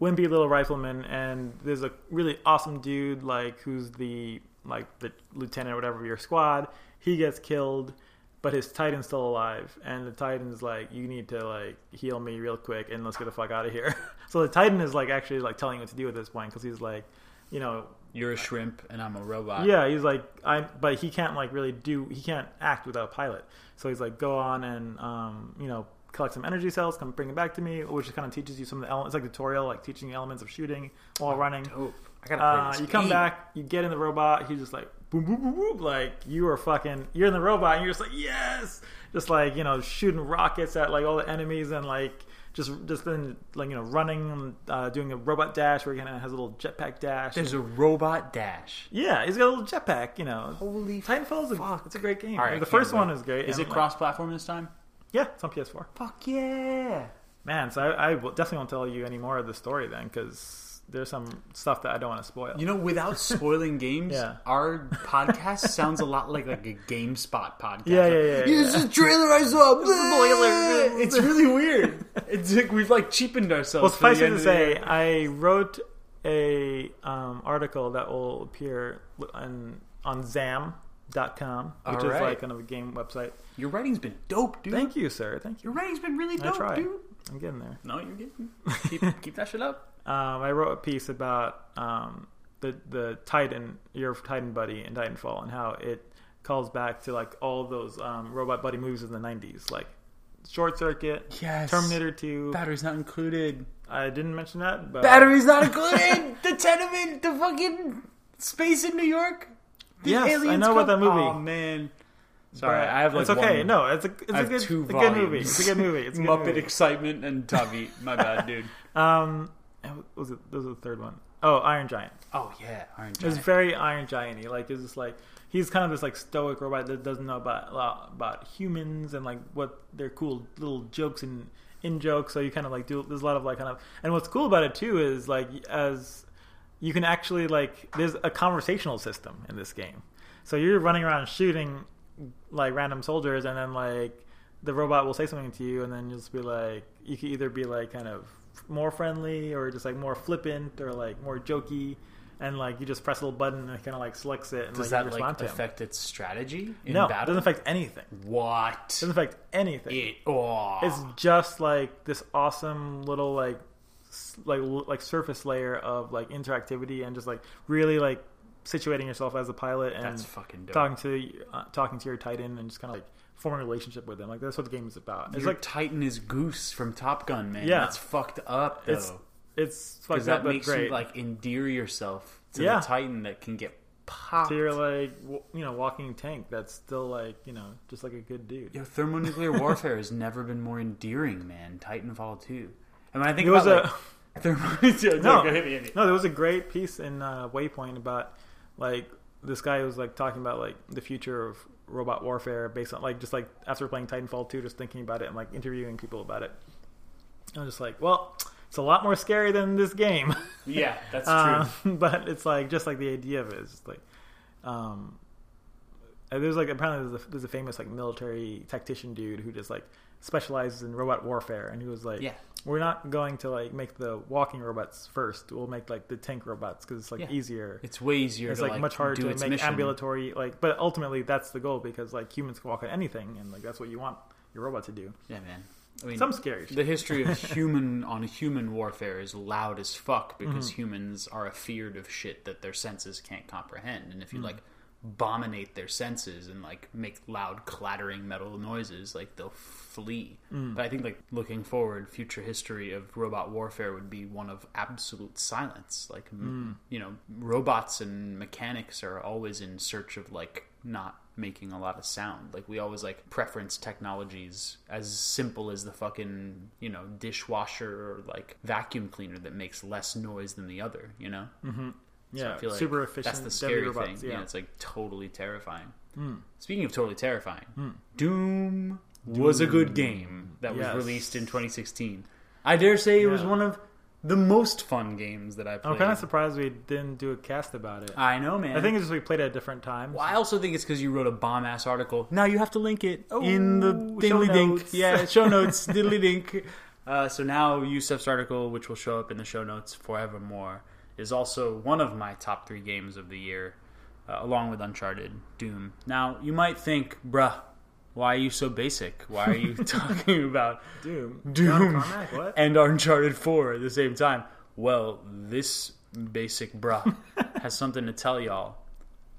wimpy little rifleman, and there's a really awesome dude like who's the like the lieutenant or whatever of your squad. He gets killed, but his Titan's still alive, and the Titan's like, "You need to like heal me real quick, and let's get the fuck out of here." so the Titan is like actually like telling you what to do at this point because he's like, you know, You're a shrimp and I'm a robot. Yeah, he's like I, but he can't like really do. He can't act without a pilot. So he's like, go on and um, you know, collect some energy cells, come bring it back to me, which kind of teaches you some of the elements. It's like tutorial, like teaching you elements of shooting while running. Dope. I gotta play Uh, you come game. back, you get in the robot. He's just like boom, boom, boom, boom. Like you are fucking. You're in the robot, and you're just like yes, just like you know, shooting rockets at like all the enemies and like. Just, just then, like you know, running, uh, doing a robot dash where he kind of has a little jetpack dash. There's a robot dash. Yeah, he's got a little jetpack. You know, Holy Titanfall is a, it's a great game. Right, the first can't one is great. Is and, it cross-platform this time? Yeah, it's on PS4. Fuck yeah! Man, so I, I will definitely won't tell you any more of the story then because there's some stuff that I don't want to spoil. You know, without spoiling games, Yeah. our podcast sounds a lot like like a GameSpot podcast. Yeah, yeah, yeah, yeah. Is a trailer I saw. spoiler. It's really weird. It's like we've like cheapened ourselves. well, for the suffice it end to of the say, year. I wrote a um, article that will appear on on Zam.com, which All is like kind of a game website. your writing's been dope, dude. Thank you, sir. Thank you. Your writing's been really I dope, try. dude. I'm getting there. No, you're getting. Keep keep that shit up. um, I wrote a piece about um, the the Titan, your Titan buddy in Titanfall, and how it calls back to like all those um, robot buddy movies in the '90s, like Short Circuit, Yes. Terminator 2. Batteries not included. I didn't mention that, but Battery's not included. the tenement, the fucking space in New York. The Yes, I aliens know about that movie. Oh man. Sorry, but I have like it's okay. one- No, it's a it's I a have good, two a good movie. It's a good movie. It's a good Muppet movie. Excitement and Tavi. My bad, dude. Um, what was it? This was the third one. Oh, Iron Giant. Oh yeah, Iron It was very Iron Giant-y. Like it's just like he's kind of this like stoic robot that doesn't know about a lot about humans and like what their cool little jokes and in jokes. So you kind of like do. There's a lot of like kind of. And what's cool about it too is like as you can actually like there's a conversational system in this game. So you're running around shooting like random soldiers, and then like the robot will say something to you, and then you'll just be like, you can either be like kind of more friendly or just like more flippant or like more jokey, and like you just press a little button and it kind of like selects it and Does like that like to affect its strategy in no, it doesn't affect anything. what? It doesn't affect anything. It oh. It's just like this awesome little like like like surface layer of like interactivity and just like really like situating yourself as a pilot and that's fucking dope. talking to uh, talking to your titan and just kind of like forming a relationship with them. Like that's what the game is about. It's Your like Titan is Goose from Top Gun, man. Yeah. that's fucked up though. It's it's fucked that up but makes great. you like endear yourself to Yeah. the Titan that can get popped. to your like w- you know walking tank that's still like you know just like a good dude. Yo, thermonuclear warfare has never been more endearing, man. Titanfall 2. And when I think was about a like, No. go ahead, hit me. no, there was a great piece in uh, Waypoint about like this guy was like talking about like the future of robot warfare based on like just like after playing Titanfall 2 just thinking about it and like interviewing people about it. I was just like, well, it's a lot more scary than this game. Yeah, that's true. Uh, but it's like just like the idea of it is just like um there's like apparently there's a, there's a famous like military tactician dude who just like specializes in robot warfare and he was like yeah, we're not going to like make the walking robots first we'll make like the tank robots because it's like Yeah. easier it's way easier it's to like, much harder to make mission. ambulatory like but ultimately that's the goal because like humans can walk on anything and like that's what you want your robot to do Yeah, man. I mean, some scary shit. the history of human on human warfare is loud as fuck Mm-hmm. because humans are afeared of shit that their senses can't comprehend. And if you like abominate their senses and like make loud clattering metal noises, like they'll flee. Mm. But I think like looking forward, future history of robot warfare would be one of absolute silence. Like Mm. m you know, robots and mechanics are always in search of like not making a lot of sound. Like we always like preference technologies as simple as the fucking, you know, dishwasher or like vacuum cleaner that makes less noise than the other, you know? So yeah I feel like super efficient That's the scary robots, thing. yeah Yeah. it's like totally terrifying. Hmm. Speaking of totally terrifying, Doom, was a good game that was released in 2016. I dare say it was one of the most fun games that I played. i'm kind of surprised we didn't do a cast about it I know, man. I think it's just we played it at different times. Well, I also think it's because you wrote a bomb ass article. Now you have to link it in the Oh, show diddly dink. notes. Yeah, show notes, diddly dink. Uh, so now Yusuf's article, which will show up in the show notes forevermore, is also one of my top three games of the year, uh, along with Uncharted, Doom. Now you might think, bruh, why are you so basic? Why are you talking about Doom. Doom and Uncharted 4 at the same time. Well, this basic bruh has something to tell y'all.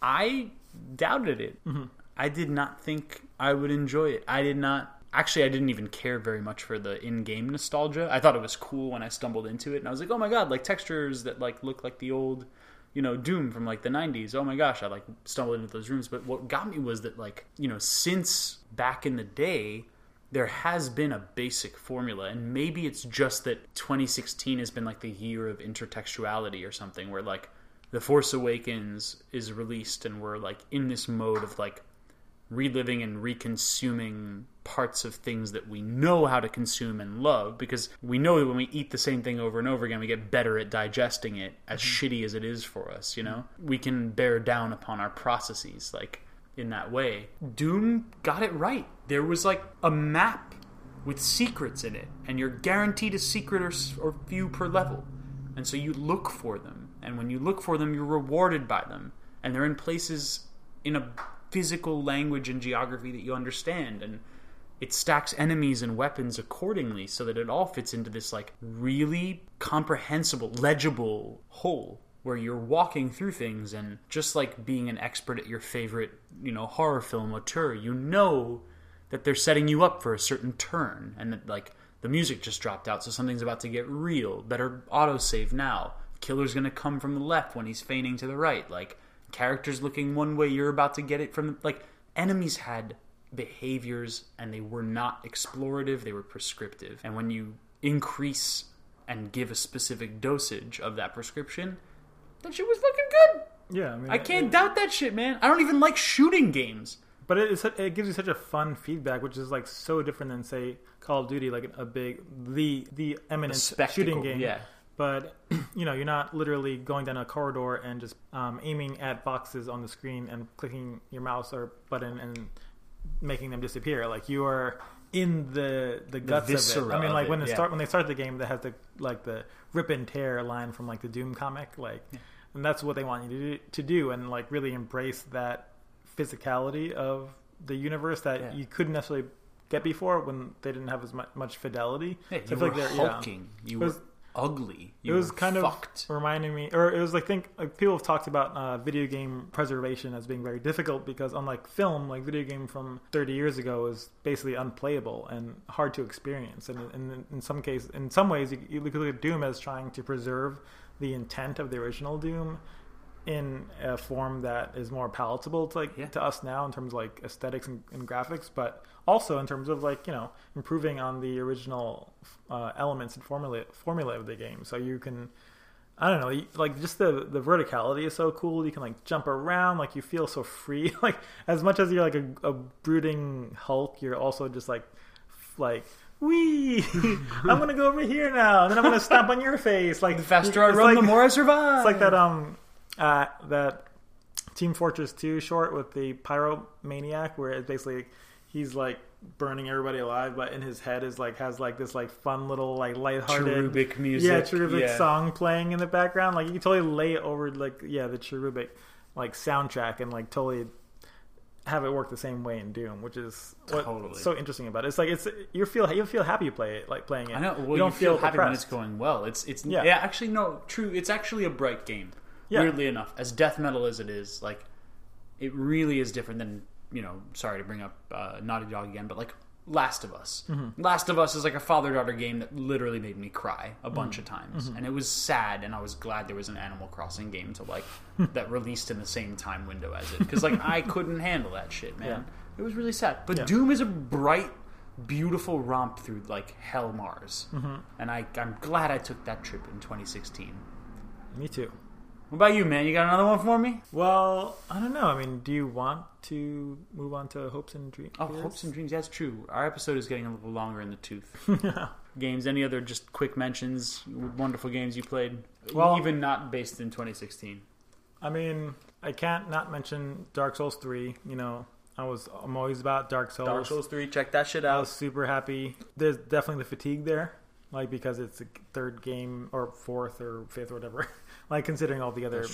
I doubted it. Mm-hmm. I did not think I would enjoy it. I did not. Actually, I didn't even care very much for the in-game nostalgia. I thought it was cool when I stumbled into it, and I was like, "Oh my god!" Like textures that like look like the old, you know, Doom from like the '90s. Oh my gosh! I like stumbled into those rooms. But what got me was that like you know, since back in the day, there has been a basic formula and maybe it's just that 2016 has been like the year of intertextuality or something where like the force awakens is released and we're like in this mode of like reliving and reconsuming parts of things that we know how to consume and love because we know that when we eat the same thing over and over again we get better at digesting it as mm-hmm. shitty as it is for us you know? We can bear down upon our processes like in that way. Doom got it right. There was like a map with secrets in it and you're guaranteed a secret or, or few per level. And so you look for them and when you look for them you're rewarded by them and they're in places in a physical language and geography that you understand and it stacks enemies and weapons accordingly so that it all fits into this like really comprehensible legible whole where you're walking through things and just like being an expert at your favorite you know horror film auteur you know that they're setting you up for a certain turn and that like the music just dropped out so something's about to get real better autosave now. Killer's gonna come from the left when he's feigning to the right like characters looking one way you're about to get it from like enemies had behaviors and they were not explorative they were prescriptive. And when you increase and give a specific dosage of that prescription that shit was fucking good. Yeah, I mean, i can't doubt that shit man. I don't even like shooting games. But it, it gives you such a fun feedback, which is like so different than say Call of Duty, like a big the the eminent shooting game. yeah. But you know, you're not literally going down a corridor and just um, aiming at boxes on the screen and clicking your mouse or button and making them disappear. Like you are in the the guts of it. I mean, like it, when they yeah. start when they start the game, that has the like the rip and tear line from like the Doom comic. Like and that's what they want you to do, to do and like really embrace that physicality of the universe that Yeah. you couldn't necessarily get before when they didn't have as much, much fidelity. Yeah, So you were like they're- yeah. hulking. You were ugly. it was kind fucked. of reminding me, or it was like think like people have talked about uh, video game preservation as being very difficult because unlike film, like video game from 30 years ago is basically unplayable and hard to experience. And, and in some case, in some ways, you, you look at Doom as trying to preserve the intent of the original Doom in a form that is more palatable to like Yeah. to us now in terms of like aesthetics and, and graphics, but also in terms of like you know improving on the original uh, elements and formula formula of the game. So you can, I don't know, like just the the verticality is so cool. You can like jump around, like you feel so free. Like as much as you're like a, a brooding Hulk, you're also just like like. Wee! I'm gonna go over here now, and then I'm gonna stomp on your face. Like The faster I run, like- the more I survive. it's like that um uh that Team Fortress 2 short with the pyromaniac where it's basically he's like burning everybody alive but in his head is like has like this like fun little like lighthearted cherubic music. yeah cherubic Yeah. song playing in the background like you can totally lay it over like yeah the cherubic like soundtrack and like totally have it work the same way in Doom, which is what's Totally. so interesting about it. It's like it's you feel you feel happy play it like playing it. I know. Well, you don't feel, happy when it's going well. It's it's Yeah. yeah. Actually, no. True. It's actually a bright game. Yeah. Weirdly enough, as death metal as it is, like it really is different than you know. Sorry to bring up uh, Naughty Dog again, but like Last of Us. Mm-hmm. Last of Us is like a father daughter game that literally made me cry a bunch Mm-hmm. of times, and it was sad. And I was glad there was an Animal Crossing game to like that released in the same time window as it because like I couldn't handle that shit, man. Yeah. It was really sad. But Yeah. Doom is a bright, beautiful romp through like hell Mars, Mm-hmm. and I I'm glad I took that trip in 2016. Me too. What about you, man? You got another one for me? Well, I don't know. I mean, do you want to move on to hopes and dreams? Oh, hopes and dreams. That's true. Our episode is getting a little longer in the tooth. games. Any other just quick mentions? Wonderful games you played. Well- even not based in 2016. I mean, I can't not mention Dark Souls three. You know, I was I'm always about Dark Souls. Dark Souls 3. Check that shit out. I was super happy. There's definitely the fatigue there, like because it's the third game or fourth or fifth or whatever. like considering all the other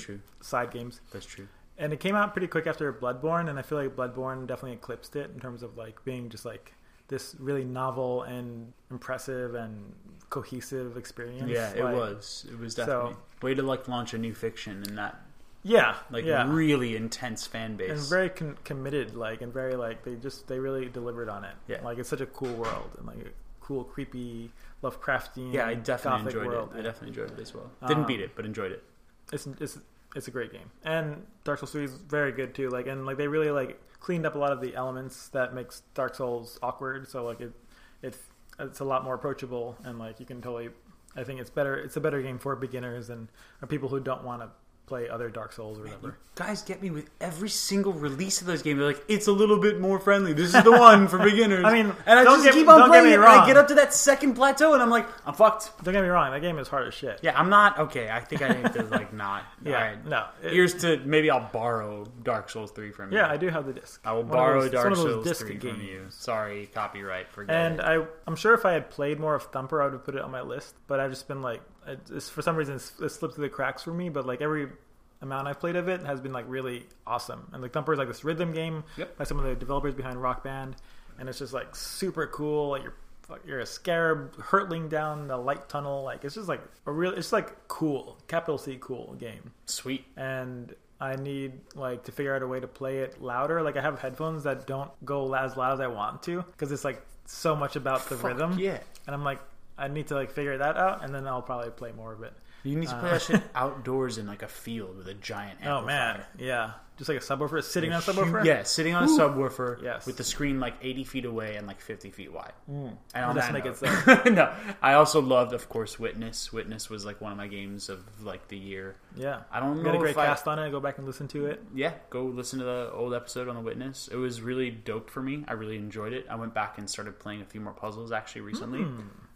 side games, That's true. and it came out pretty quick after Bloodborne, and I feel like Bloodborne definitely eclipsed it in terms of like being just like this really novel and impressive and cohesive experience. Yeah, it was. It was so- definitely way to like launch a new fiction in that Yeah, like yeah. really intense fan base. and very con- committed like and very like they just they really delivered on it Yeah. like it's such a cool world and like a cool creepy lovecraftian yeah, I definitely gothic enjoyed world it. I definitely enjoyed it as well. Didn't Um, beat it, but enjoyed it. it's it's it's a great game and dark souls 3 is very good too like and like they really like cleaned up a lot of the elements that makes dark souls awkward so like it it it's a lot more approachable and like you can totally i think it's better it's a better game for beginners and or people who don't want to play other dark souls or whatever guys get me with every single release of those games. They're like, it's a little bit more friendly. This is the one for beginners. I mean, and I just get- keep on playing it. And I get up to that second plateau, and I'm like, I'm fucked. don't get me wrong that game is hard as shit Yeah, I'm not okay. I think I need to like not. yeah right. no it- Here's to maybe I'll borrow Dark Souls three from you. yeah i do have the disc I will One borrow those- Dark one of those Souls three from games. you. Sorry, copyright. Forget And it. I, I'm sure if I had played more of Thumper, I would have put it on my list. But I've just been like, it's, for some reason, it slipped through the cracks for me. But like every amount I've played of it has been like really awesome. And like Thumper is like this rhythm game Yep. by some of the developers behind Rock Band, and it's just like super cool. Like you're you're a scarab hurtling down the light tunnel. Like it's just like a real, it's like cool, capital C cool game Sweet. and I need like to figure out a way to play it louder. Like I have headphones that don't go as loud as I want to because it's like so much about the Fuck rhythm. Yeah. And I'm like, I need to like figure that out, and then I'll probably play more of it. You need to play Uh, that shit outdoors in like a field with a giant. Oh man, yeah, just like a subwoofer sitting on a Huge- subwoofer. Yeah, sitting on a subwoofer Yes. with the screen like 80 feet away and like 50 feet wide. And on Let's that make it note- no, I also loved, of course, Witness. Witness was like one of my games of like the year. yeah. I don't We know got a great if I- cast on it. Go back and listen to it. Yeah, go listen to the old episode on the Witness. It was really dope for me. I really enjoyed it. I went back and started playing a few more puzzles actually recently.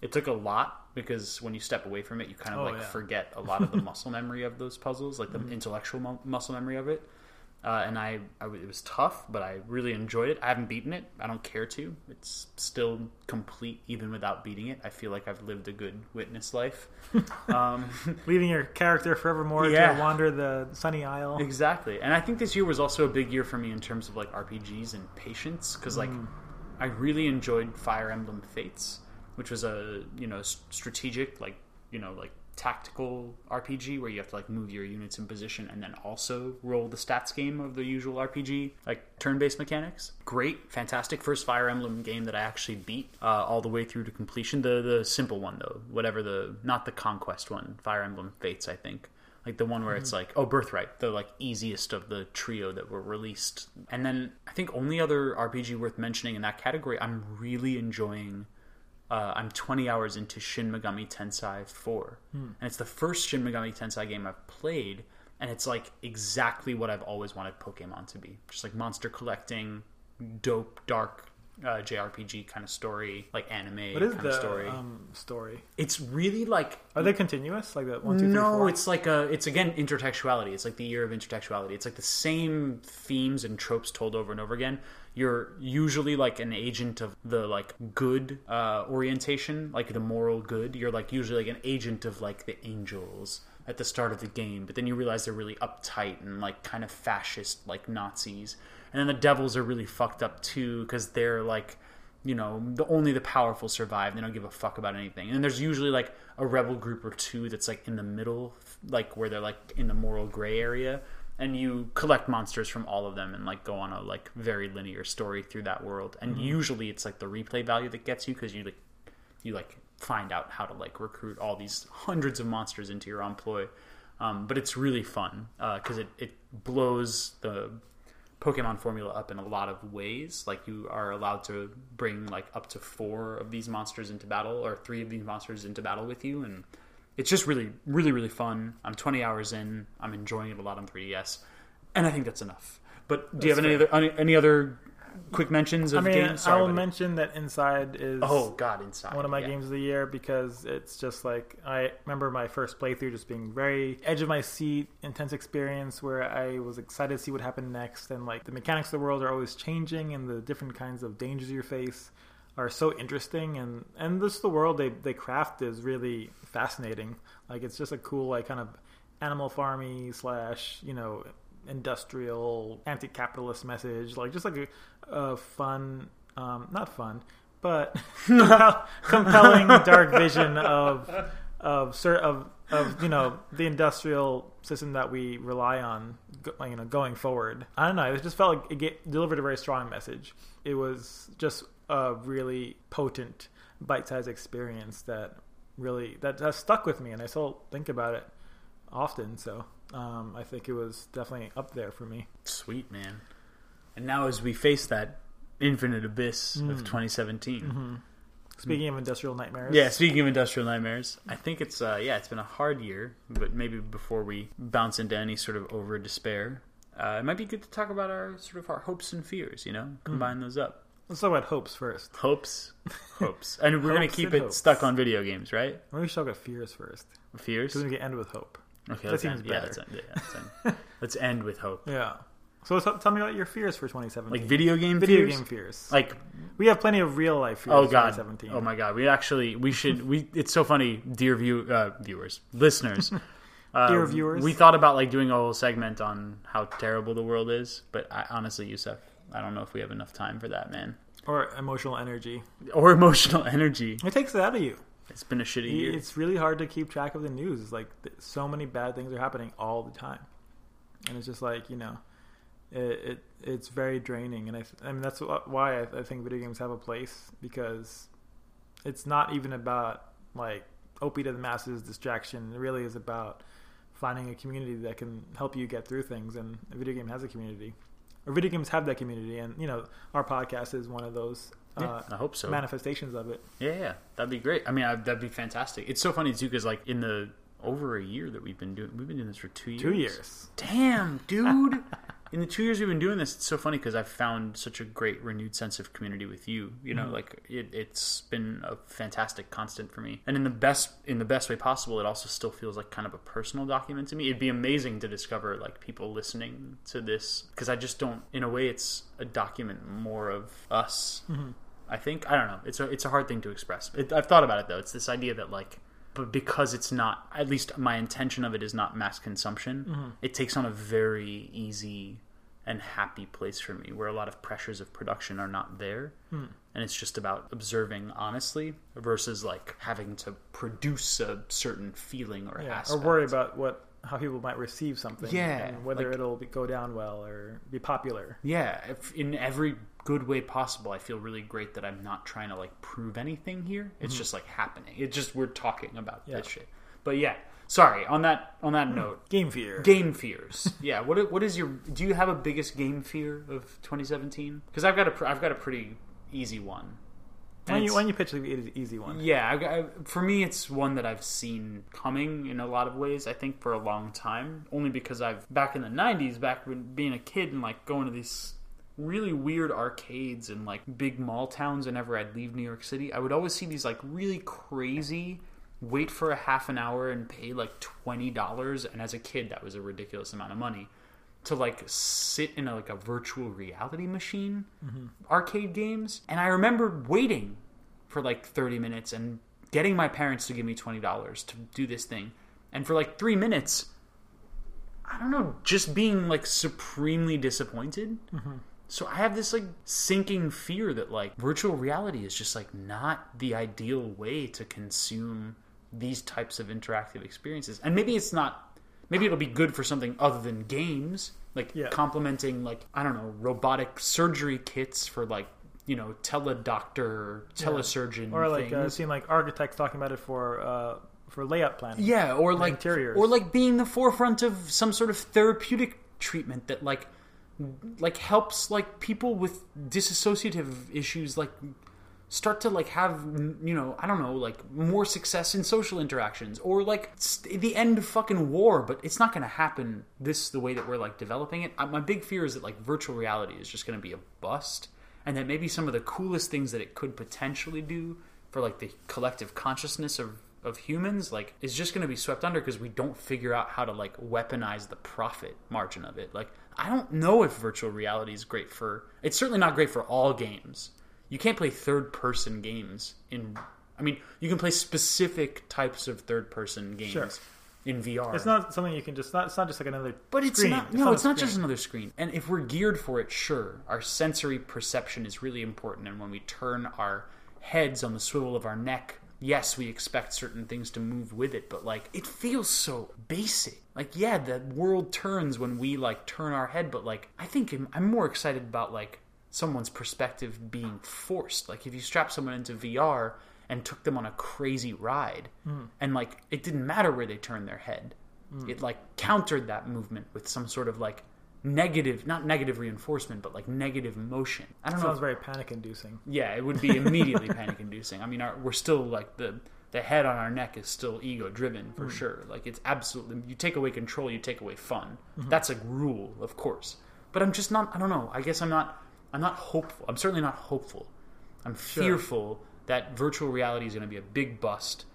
It took a lot because when you step away from it, you kind of Hmm. Oh, like yeah. Forget a lot of the muscle memory of those puzzles, like the intellectual mu- muscle memory of it. Uh, and I, it was tough, but I really enjoyed it. I haven't beaten it. I don't care to. It's still complete even without beating it. I feel like I've lived a good witness life. um, Leaving your character forevermore Yeah. to wander the sunny isle. Exactly, and I think this year was also a big year for me in terms of like RPGs and patience because like I really enjoyed Fire Emblem Fates, which was a you know strategic like you know like tactical RPG where you have to like move your units in position and then also roll the stats game of the usual RPG like turn-based mechanics. Great, fantastic first Fire Emblem game that I actually beat uh, all the way through to completion. The the simple one though, whatever the not the conquest one, Fire Emblem Fates, I think like the one where it's like oh birthright the like easiest of the trio that were released and then i think only other rpg worth mentioning in that category i'm really enjoying uh, i'm 20 hours into shin megami tensei 4 and it's the first shin megami tensei game i've played and it's like exactly what i've always wanted pokemon to be just like monster collecting dope dark uh, jrpg kind of story like anime What is kind the of story Um, story? it's really like Are they continuous? Like that one, two, three, no, four? it's like a. It's again intertextuality. It's like the year of intertextuality. It's like the same themes and tropes told over and over again. You're usually like an agent of the like good uh, orientation, like the moral good. You're like usually like an agent of like the angels at the start of the game, but then you realize they're really uptight and like kind of fascist, like Nazis. And then the devils are really fucked up too because they're like you know, the only the powerful survive. They don't give a fuck about anything. And there's usually like a rebel group or two that's like in the middle, like where they're like in the moral gray area. And you collect monsters from all of them and like go on a like very linear story through that world. And usually it's like the replay value that gets you because you like you like find out how to like recruit all these hundreds of monsters into your employ. Um, but it's really fun because it, it blows the Pokemon formula up in a lot of ways. Like you are allowed to bring like up to four of these monsters into battle, or three of these monsters into battle with you, and it's just really, really, really fun. I'm 20 hours in. I'm enjoying it a lot on 3DS, and I think that's enough. But do you have any other any, any other quick mentions I mean, games? I will buddy. mention that Inside is Oh God, Inside. one of my yeah. games of the year because it's just like I remember my first playthrough just being very edge of my seat, intense experience where I was excited to see what happened next, and like the mechanics of the world are always changing, and the different kinds of dangers you face are so interesting, and and this the world they they craft is really fascinating. Like it's just a cool like kind of animal farmy slash you know industrial anti-capitalist message. Like just like a, a fun um, not fun but compelling dark vision of of cer- of of you know the industrial system that we rely on you know going forward. I don't know. It just felt like it get, delivered a very strong message. It was just a really potent bite-sized experience that really that has stuck with me and i still think about it often so um, i think it was definitely up there for me Sweet man. And now as we face that infinite abyss Mm. of 2017. speaking of industrial nightmares Yeah, speaking of industrial nightmares, I think it's uh, yeah, it's been a hard year, but maybe before we bounce into any sort of over despair, uh, it might be good to talk about our sort of our hopes and fears. You know, combine those up. Let's talk about hopes first Hopes, hopes, and we're gonna Hopes keep and it hopes. stuck on video games, right? maybe we should talk about fears first Fears. because we can end with hope Okay, that let's seems end. Yeah, better. let's end. Yeah, let's end. let's end with hope. yeah so t- tell me about your fears for 2017 Like video game fears? video fears. game fears Like we have plenty of real life fears oh for god 2017 oh my god we actually we should we it's so funny dear view uh, viewers listeners uh, Dear viewers. we thought about like doing a whole segment on how terrible the world is but I, honestly yusuf i don't know if we have enough time for that man. Or emotional energy. Or emotional energy. It takes it out of you. It's been a shitty year. it's really hard to keep track of the news. It's like so many bad things are happening all the time. And it's just like you know it, it it's very draining. And I, th- I mean that's why I, I think video games have a place. Because it's not even about like opiate to the masses distraction. It really is about finding a community that can help you get through things. And a video game has a community or video games have that community and you know our podcast is one of those yeah, uh, i hope so. manifestations of it. Yeah yeah that'd be great. I mean I, that'd be fantastic. It's so funny too because like in the over a year that we've been doing we've been doing this for two years. two years. Damn dude in the two years we've been doing this, it's so funny because I've found such a great renewed sense of community with you. You know, mm-hmm. like it, it's been a fantastic constant for me, and in the best in the best way possible. It also still feels like kind of a personal document to me. It'd be amazing to discover like people listening to this because I just don't. In a way, it's a document more of us. Mm-hmm. I think I don't know. It's a it's a hard thing to express. It, I've thought about it though. It's this idea that like, but because it's not at least my intention of it is not mass consumption. Mm-hmm. It takes on a very easy and happy place for me, where a lot of pressures of production are not there, hmm. and it's just about observing honestly versus like having to produce a certain feeling or Yeah, or worry about what how people might receive something. Yeah, and whether like- it'll be, go down well or be popular. Yeah, if, in every good way possible. I feel really great that I'm not trying to like prove anything here. It's mm-hmm. just like happening. It's just we're talking about Yeah. this shit. But yeah, sorry. On that on that hmm. note, Game fear. game fears. yeah, what what is your? Do you have a biggest game fear of 2017? Because I've got a I've got a pretty easy one. And When you it's- when you pitch the easy- easy one. yeah, I, I, for me, it's one that I've seen coming in a lot of ways. I think for a long time, only because I've back in the '90s, back when being a kid and like going to these really weird arcades and like big mall towns. Whenever I'd leave New York City, I would always see these like really crazy. Wait for a half an hour and pay like twenty dollars, and as a kid, that was a ridiculous amount of money to like sit in a, like a virtual reality machine mm-hmm. arcade games and i remember waiting for like 30 minutes and getting my parents to give me $20 to do this thing. And for like three minutes i don't know just being like supremely disappointed. Mm-hmm. So i have this like sinking fear that like virtual reality is just like not the ideal way to consume these types of interactive experiences. And maybe it's not maybe it'll be good for something other than games like Yeah. complementing like i don't know robotic surgery kits for like you know teledoctor telesurgeon Or like things. uh, I've seen like architects talking about it for uh, for layout planning. yeah or like interiors. or like being the forefront of some sort of therapeutic treatment that like like helps like people with disassociative issues like start to like have you know i don't know like more success in social interactions or like st- the end of fucking war but it's not going to happen this the way that we're like developing it. Uh, my big fear is that like virtual reality is just going to be a bust and that maybe some of the coolest things that it could potentially do for like the collective consciousness of of humans like is just going to be swept under because we don't figure out how to like weaponize the profit margin of it. Like i don't know if virtual reality is great for it's certainly not great for all games you can't play third person games in I mean, you can play specific types of third person games Sure. in VR. It's not something you can just not. It's not just like another. but it's screen. not no, on a it's not just another screen. And if we're geared for it, sure. Our sensory perception is really important and when we turn our heads on the swivel of our neck, yes, we expect certain things to move with it, but like it feels so basic. Like yeah, the world turns when we like turn our head, but like I think I'm, I'm more excited about like someone's perspective being forced. Like if you strap someone into VR and took them on a crazy ride hmm. and like it didn't matter where they turned their head. Hmm. It like countered that movement with some sort of like negative not negative reinforcement but like negative motion. I don't know. Sounds very panic inducing. yeah, it would be immediately panic inducing. I mean, our, we're still like the the head on our neck is still ego driven for hmm. sure. Like it's absolutely you take away control, you take away fun. Mm-hmm. That's a rule, of course. But I'm just not. I don't know. I guess I'm not. I'm not hopeful. I'm certainly not hopeful. I'm fearful that virtual reality is going to be a big bust,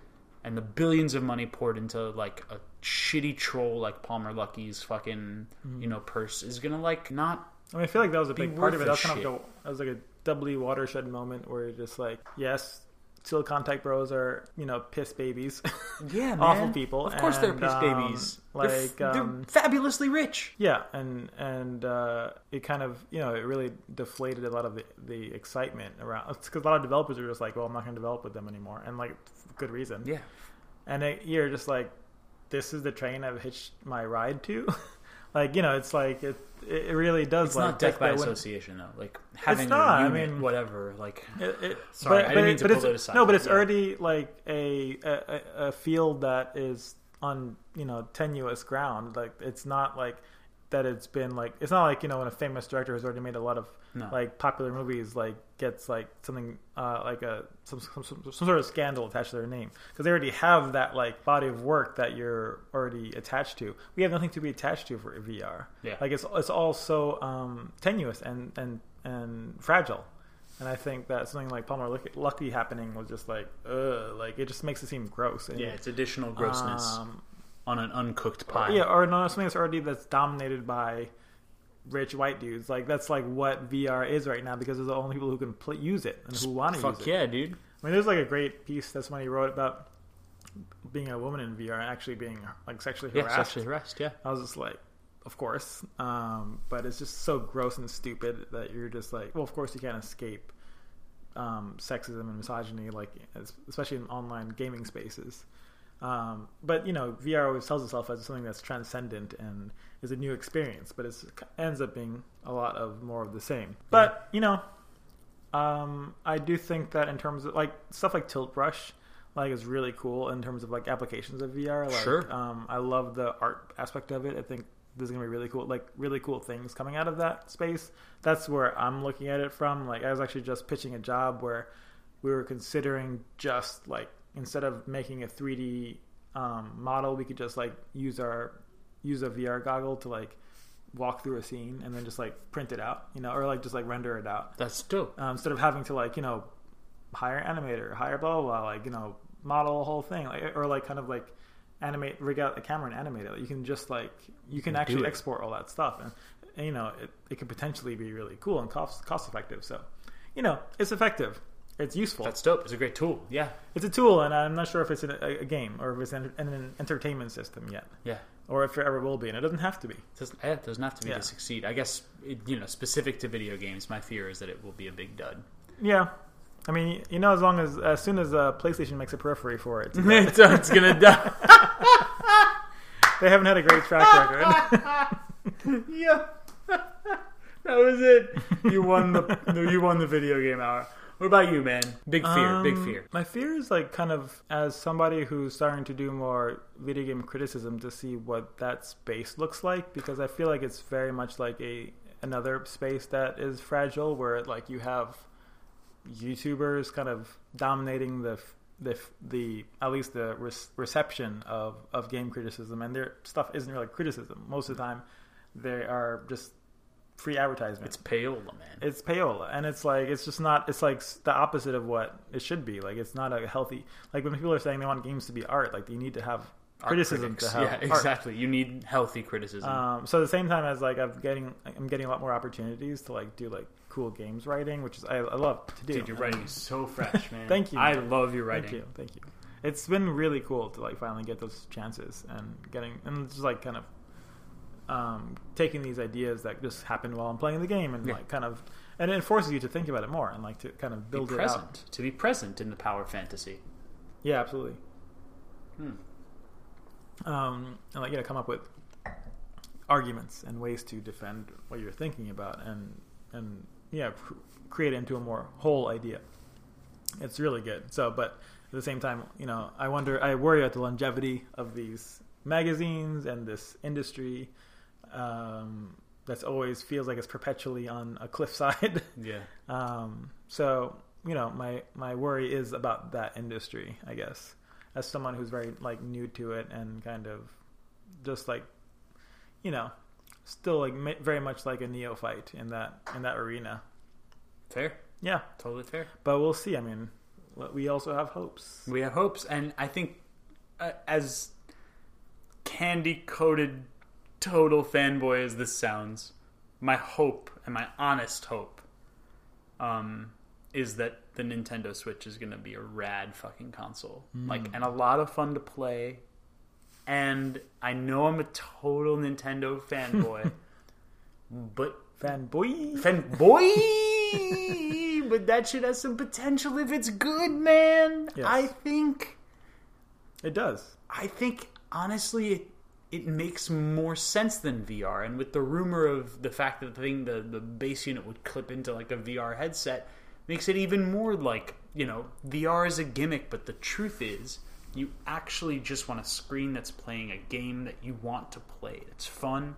and the billions of money poured into like a shitty troll like Palmer Luckey's fucking mm-hmm. you know purse is going to like not I mean, I feel like that was a big part of it. That was a kind of like a, that was like a doubly watershed moment where you're just like, yes, Silicon Tech Bros are you know piss babies, Yeah, man. awful people. Of course, they're and, piss um, babies. They're f- Like, they're, um, fabulously rich. yeah, and and uh, it kind of you know it really deflated a lot of the, the excitement around because a lot of developers are just like, well, I'm not going to develop with them anymore, and like good reason. Yeah, and it, you're just like, this is the train I've hitched my ride to. like you know, it's like it it really does it's like not death by when- association though. Like having it's not, I a unit, mean- whatever. Like It, it, Sorry, I didn't mean to it's, politicize No, but it's yeah. already like a a- a field that is on you know tenuous ground. Like it's not like that it's been like it's not like you know when a famous director has already made a lot of No. like popular movies like gets like something uh, like a some, some, some, some sort of scandal attached to their name because they already have that like body of work that you're already attached to. We have nothing to be attached to for VR. Yeah. Like it's it's all so um, tenuous and and and fragile. And I think that something like Palmer Luckey, Luckey happening was just like, ugh, like it just makes it seem gross. And, yeah, it's additional grossness um, on an uncooked pie. yeah, or no, something that's already that's dominated by rich white dudes. Like that's like what VR is right now because they're the only people who can pl- use it and who want to use it. Fuck yeah, dude. I mean, there's like a great piece that somebody wrote about being a woman in VR and actually being like sexually harassed. Yeah, sexually harassed. Yeah. I was just like, of course. Um, but it's just so gross and stupid that you're just like, well, of course you can't escape um, sexism and misogyny, like especially in online gaming spaces. Um, but you know, VR always tells itself as something that's transcendent and is a new experience, but it ends up being a lot of more of the same. But you know, um, I do think that in terms of like stuff like Tilt Brush, like is really cool in terms of like applications of VR. Like, Sure. Um, I love the art aspect of it. I think there's gonna be really cool, like really cool things coming out of that space. That's where I'm looking at it from. Like I was actually just pitching a job where we were considering just like instead of making a 3D um, model, we could just like use our use a VR goggle to like walk through a scene and then just like print it out, you know, or like just like render it out That's dope. um, instead of having to like you know hire an animator, hire blah blah blah, like you know model a whole thing, like or like kind of like animate rig out a camera and animate it. You can just like you can actually export all that stuff, and, and you know it, it could potentially be really cool and cost cost effective. So you know it's effective, it's useful, That's dope. It's a great tool. Yeah. it's a tool, and I'm not sure if it's a, a game or if it's an, an entertainment system yet, Yeah. or if it ever will be, and it doesn't have to be. It doesn't, yeah, it doesn't have to be Yeah. to succeed. I guess, it, you know, specific to video games, my fear is that it will be a big dud. Yeah. I mean, you know, as long as as soon as uh, PlayStation makes a periphery for it, it's, it's gonna die. they haven't had a great track record. yeah. that was it. You won the you won the video game hour. What about you, man? Big fear, big Um, fear. My fear is like kind of as somebody who's starting to do more video game criticism to see what that space looks like because I feel like it's very much like a another space that is fragile where like you have YouTubers kind of dominating the the the at least the re- reception of of game criticism and their stuff isn't really criticism most of the time they are just free advertisement It's payola, man. it's payola and it's like it's just not it's like the opposite of what it should be like it's not a healthy like when people are saying they want games to be art like you need to have Art criticism critics. to have yeah, art. exactly. You need healthy criticism. um, so at the same time as like i'm getting i'm getting a lot more opportunities to like do like cool games writing which is i, I love to do Dude, your writing is so fresh, man. Thank you, I love your writing. Thank you, thank you. It's been really cool to like finally get those chances and getting and just like kind of um, taking these ideas that just happened while I'm playing the game and Yeah. like kind of and it forces you to think about it more and like to kind of Be build it present. out. To be present in the power fantasy. Yeah, absolutely. Hmm. Um, and like you know, come up with arguments and ways to defend what you're thinking about and and yeah, cr- create it into a more whole idea. It's really good. So, but at the same time, you know, I wonder, I worry about the longevity of these magazines and this industry. Um, that's always feels like it's perpetually on a cliffside. Yeah. Um, so you know, my my worry is about that industry. I guess as someone who's very like new to it and kind of just like you know, still like ma- very much like a neophyte in that in that arena. Fair. Yeah, Totally fair. but we'll see. I mean, we also have hopes. We have hopes, and I think uh, as candy coated total fanboy as this sounds, my hope and my honest hope um, is that the Nintendo Switch is going to be a rad fucking console, like and a lot of fun to play. And I know I'm a total Nintendo fanboy, but Fanboy. fanboy. but that shit has some potential if it's good, man. Yes. I think. It does. I think honestly, it it makes more sense than VR. And with the rumor of the fact that the thing, the the base unit would clip into like a VR headset, makes it even more like you know VR is a gimmick. But the truth is, you actually just want a screen that's playing a game that you want to play. It's fun.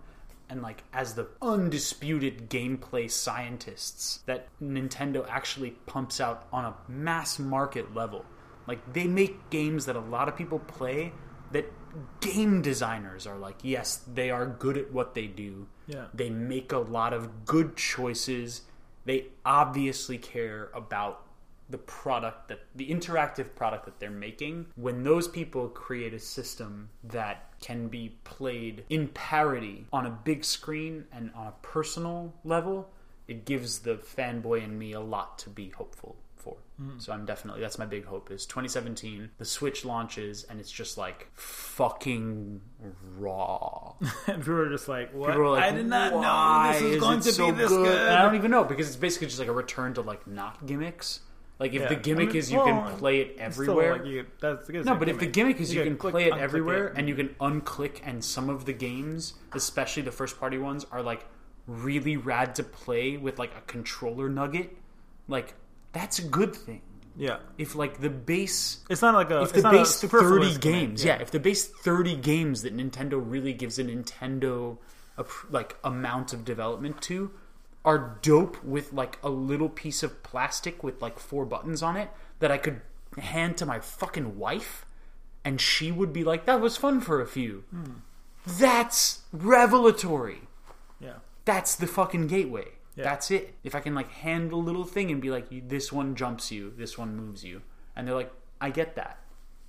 and like as the undisputed gameplay scientists that Nintendo actually pumps out on a mass market level. Like they make games that a lot of people play that game designers are like, yes, they are good at what they do. Yeah. They make a lot of good choices. They obviously care about the product that the interactive product that they're making. When those people create a system that can be played in parody on a big screen and on a personal level, it gives the fanboy in me a lot to be hopeful for. So I'm definitely that's my big hope is 2017 the Switch launches and it's just like fucking raw. and people were just like, "What? Like, I did not know this was is going to so be this good." And I don't even know because it's basically just like a return to like not gimmicks. Like if Yeah. the gimmick I mean, is you well, can play it everywhere. like, you- no, but if the gimmick is you, can click- play it everywhere and you can unclick, and some of the games, especially the first party ones, are like really rad to play with like a controller nugget. Like that's a good thing. yeah, If like the base it's not like a if it's the not base 30 games yeah. if the base 30 games that nintendo really gives a nintendo like amount of development to are dope with like a little piece of plastic with like four buttons on it that i could hand to my fucking wife and she would be like that was fun for a few hmm. that's revelatory yeah, that's the fucking gateway. Yeah. That's it. If I can like hand a little thing and be like, this one jumps you, this one moves you, and they're like, I get that,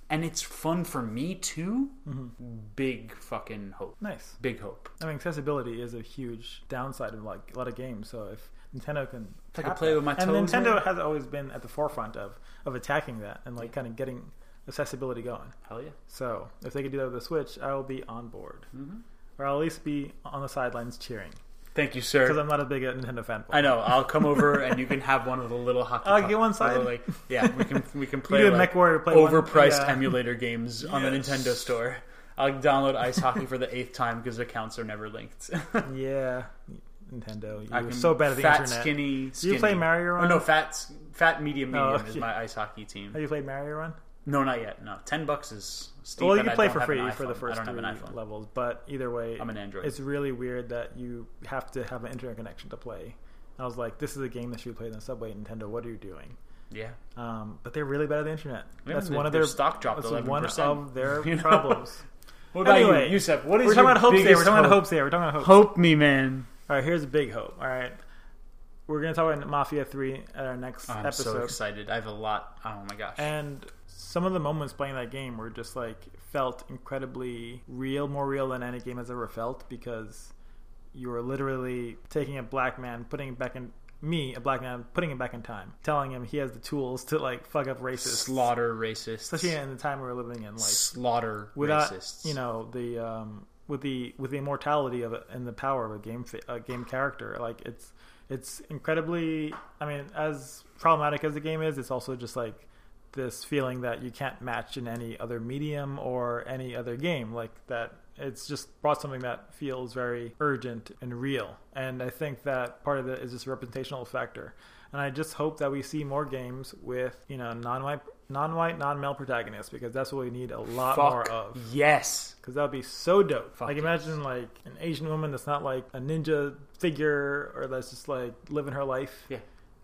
and it's fun for me too. Mm-hmm. Big fucking hope. nice. Big hope. I mean, accessibility is a huge downside of like a lot of games. So if Nintendo can, If I could play with my toes. and Nintendo has always been at the forefront of of attacking that and like kind of getting accessibility going. Hell yeah. So if they could do that with the Switch, I will be on board, Mm-hmm. or I'll at least be on the sidelines cheering Thank you, sir. because. I'm not a big Nintendo fan. I know. I'll come over and you can have one of the little hockey. I'll puck- get one side. Like, yeah, we can we can You play like, MechWarrior play overpriced yeah. emulator games on the Nintendo Store. I'll download Ice Hockey for the eighth time because accounts are never linked. Yeah, Nintendo. You're can so bad at the fat, internet. skinny, Do you play Mario Run? Oh no, fat, fat, medium, oh, medium Oh, is my ice hockey team. Have you played Mario Run? No, not yet. No, ten bucks is steep. well, you can play for free for the first three have an iPhone. levels, but either way, I'm an Android. it's really weird that you have to have an internet connection to play. I was like, this is a game that should be played on Subway. Nintendo, what are you doing? Yeah, Um, but they're really bad at the internet. Yeah, that's one of their their stock dropped That's 11%. one of their You know? problems. What about Anyway, you, Yusef? What is We're talking your about hopes here. We're talking about hopes here. We're talking about hopes. Hope me, man. All right, here's a big hope. All right, we're gonna talk about Mafia Three at our next I'm episode. so excited. I have a lot. Oh my gosh. And some of the moments playing that game were just like felt incredibly real, more real than any game has ever felt because you were literally taking a black man, putting him back in me, a black man, putting him back in time, telling him he has the tools to like fuck up racists, Slaughter racists. especially in the time we were living in, like Slaughter without racists. you know the um, with the with the immortality of it and the power of a game a game character like it's it's incredibly i mean as problematic as the game is it's also just like this feeling that you can't match in any other medium or any other game like that it's just brought something that feels very urgent and real and i think that part of it is this representational factor and i just hope that we see more games with you know non-white non-white non-male protagonists because that's what we need a lot Fuck more of yes. because that would be so dope. Fuck like yes. imagine like an Asian woman that's not like a ninja figure or that's just like living her life. Yeah.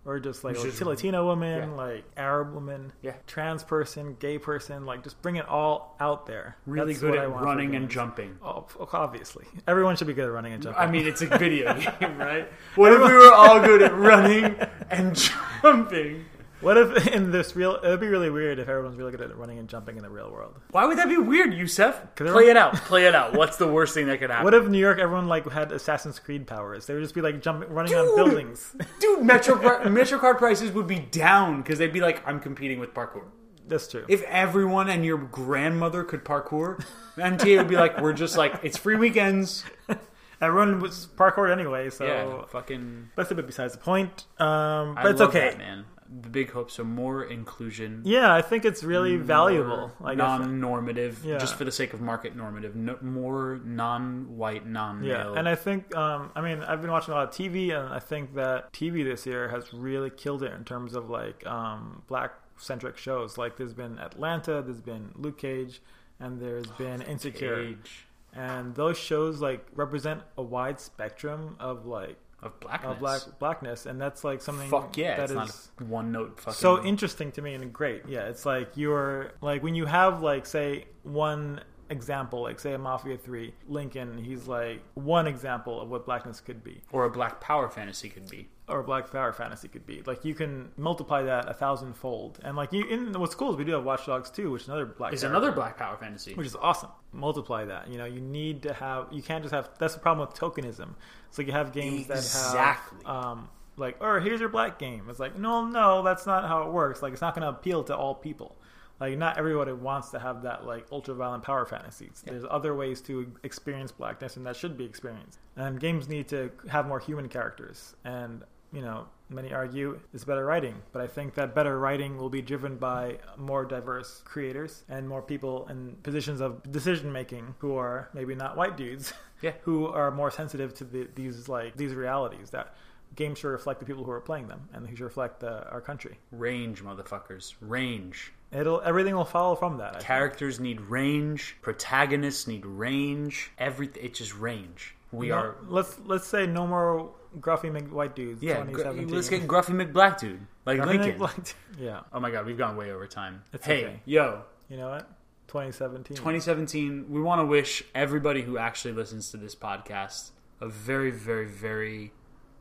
Or just like a Latino woman, yeah. like Arab woman, Yeah. trans person, gay person, like just bring it all out there. Really That's good at running and jumping. Oh, oh, obviously, everyone should be good at running and jumping. I mean, it's a video game, right? What if we were all good at running and jumping? What if in this real? It'd be really weird if everyone's really good at running and jumping in the real world. Why would that be weird, Yusef? Play it out. Play it out. What's the worst thing that could happen? What if New York everyone like had Assassin's Creed powers? They would just be like jumping, running on buildings. Dude, Metro MetroCard prices would be down because they'd be like, I'm competing with parkour. That's true. If everyone and your grandmother could parkour, MTA would be like, we're just like, it's free weekends. Everyone was parkour anyway, so yeah, fucking. that's a bit besides the point. Um, but I it's okay. that, man. The big hopes are more inclusion. Yeah, I think it's really valuable. Like, non-normative, Yeah. just for the sake of market normative. No, more non-white, non-male. yeah, and I think, um, I mean, I've been watching a lot of TV, and I think that TV this year has really killed it in terms of like um, black-centric shows. Like, there's been Atlanta, there's been Luke Cage, and there's been Insecure. Cage. and those shows like represent a wide spectrum of like of blackness. of black blackness, and that's like something Fuck yeah, that is not one note fucking. so interesting to me and great. Yeah, it's like you're like when you have like say one example, like say a Mafia Three, Lincoln, he's like one example of what blackness could be, or a black power fantasy could be. or a Black Power fantasy could be. Like you can multiply that a thousand fold, and like you. In what's cool is we do have Watch Dogs 2, which is another black. Is another black power fantasy. which is awesome. Multiply that. You know, you need to have. You can't just have. That's the problem with tokenism. It's like you have games Exactly. that have. Exactly. Um, like, or here's your black game. It's like, no, no, that's not how it works. Like, it's not going to appeal to all people. Like, not everybody wants to have that like ultra violent power fantasies. There's other ways to experience blackness, and that should be experienced. And games need to have more human characters. And you know, many argue it's better writing, but I think that better writing will be driven by more diverse creators and more people in positions of decision making who are maybe not white dudes, Yeah. who are more sensitive to the, these like these realities that games should reflect the people who are playing them and they should reflect the, our country. Range, motherfuckers. Range. It'll everything will follow from that. I think. Characters need range. Protagonists need range. Everything. It's just range. We No, are. let's let's say no more gruffy McWhite dudes. Yeah. gr- 2017. let's get Gruffy McBlack dude. Like Gruffy Lincoln. McBlack- yeah, Oh my god, we've gone way over time. It's hey, okay. yo, you know what? 2017. 2017. We want to wish everybody who actually listens to this podcast a very, very, very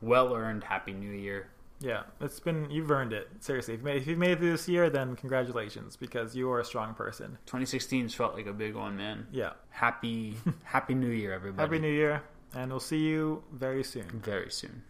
well earned Happy New Year. Yeah, it's been you've earned it. Seriously, if you made, if you made it through this year, then congratulations because you are a strong person. 2016's felt like a big one, man. Yeah, Happy, Happy New Year, everybody. happy New Year, and we'll see you very soon. Very soon.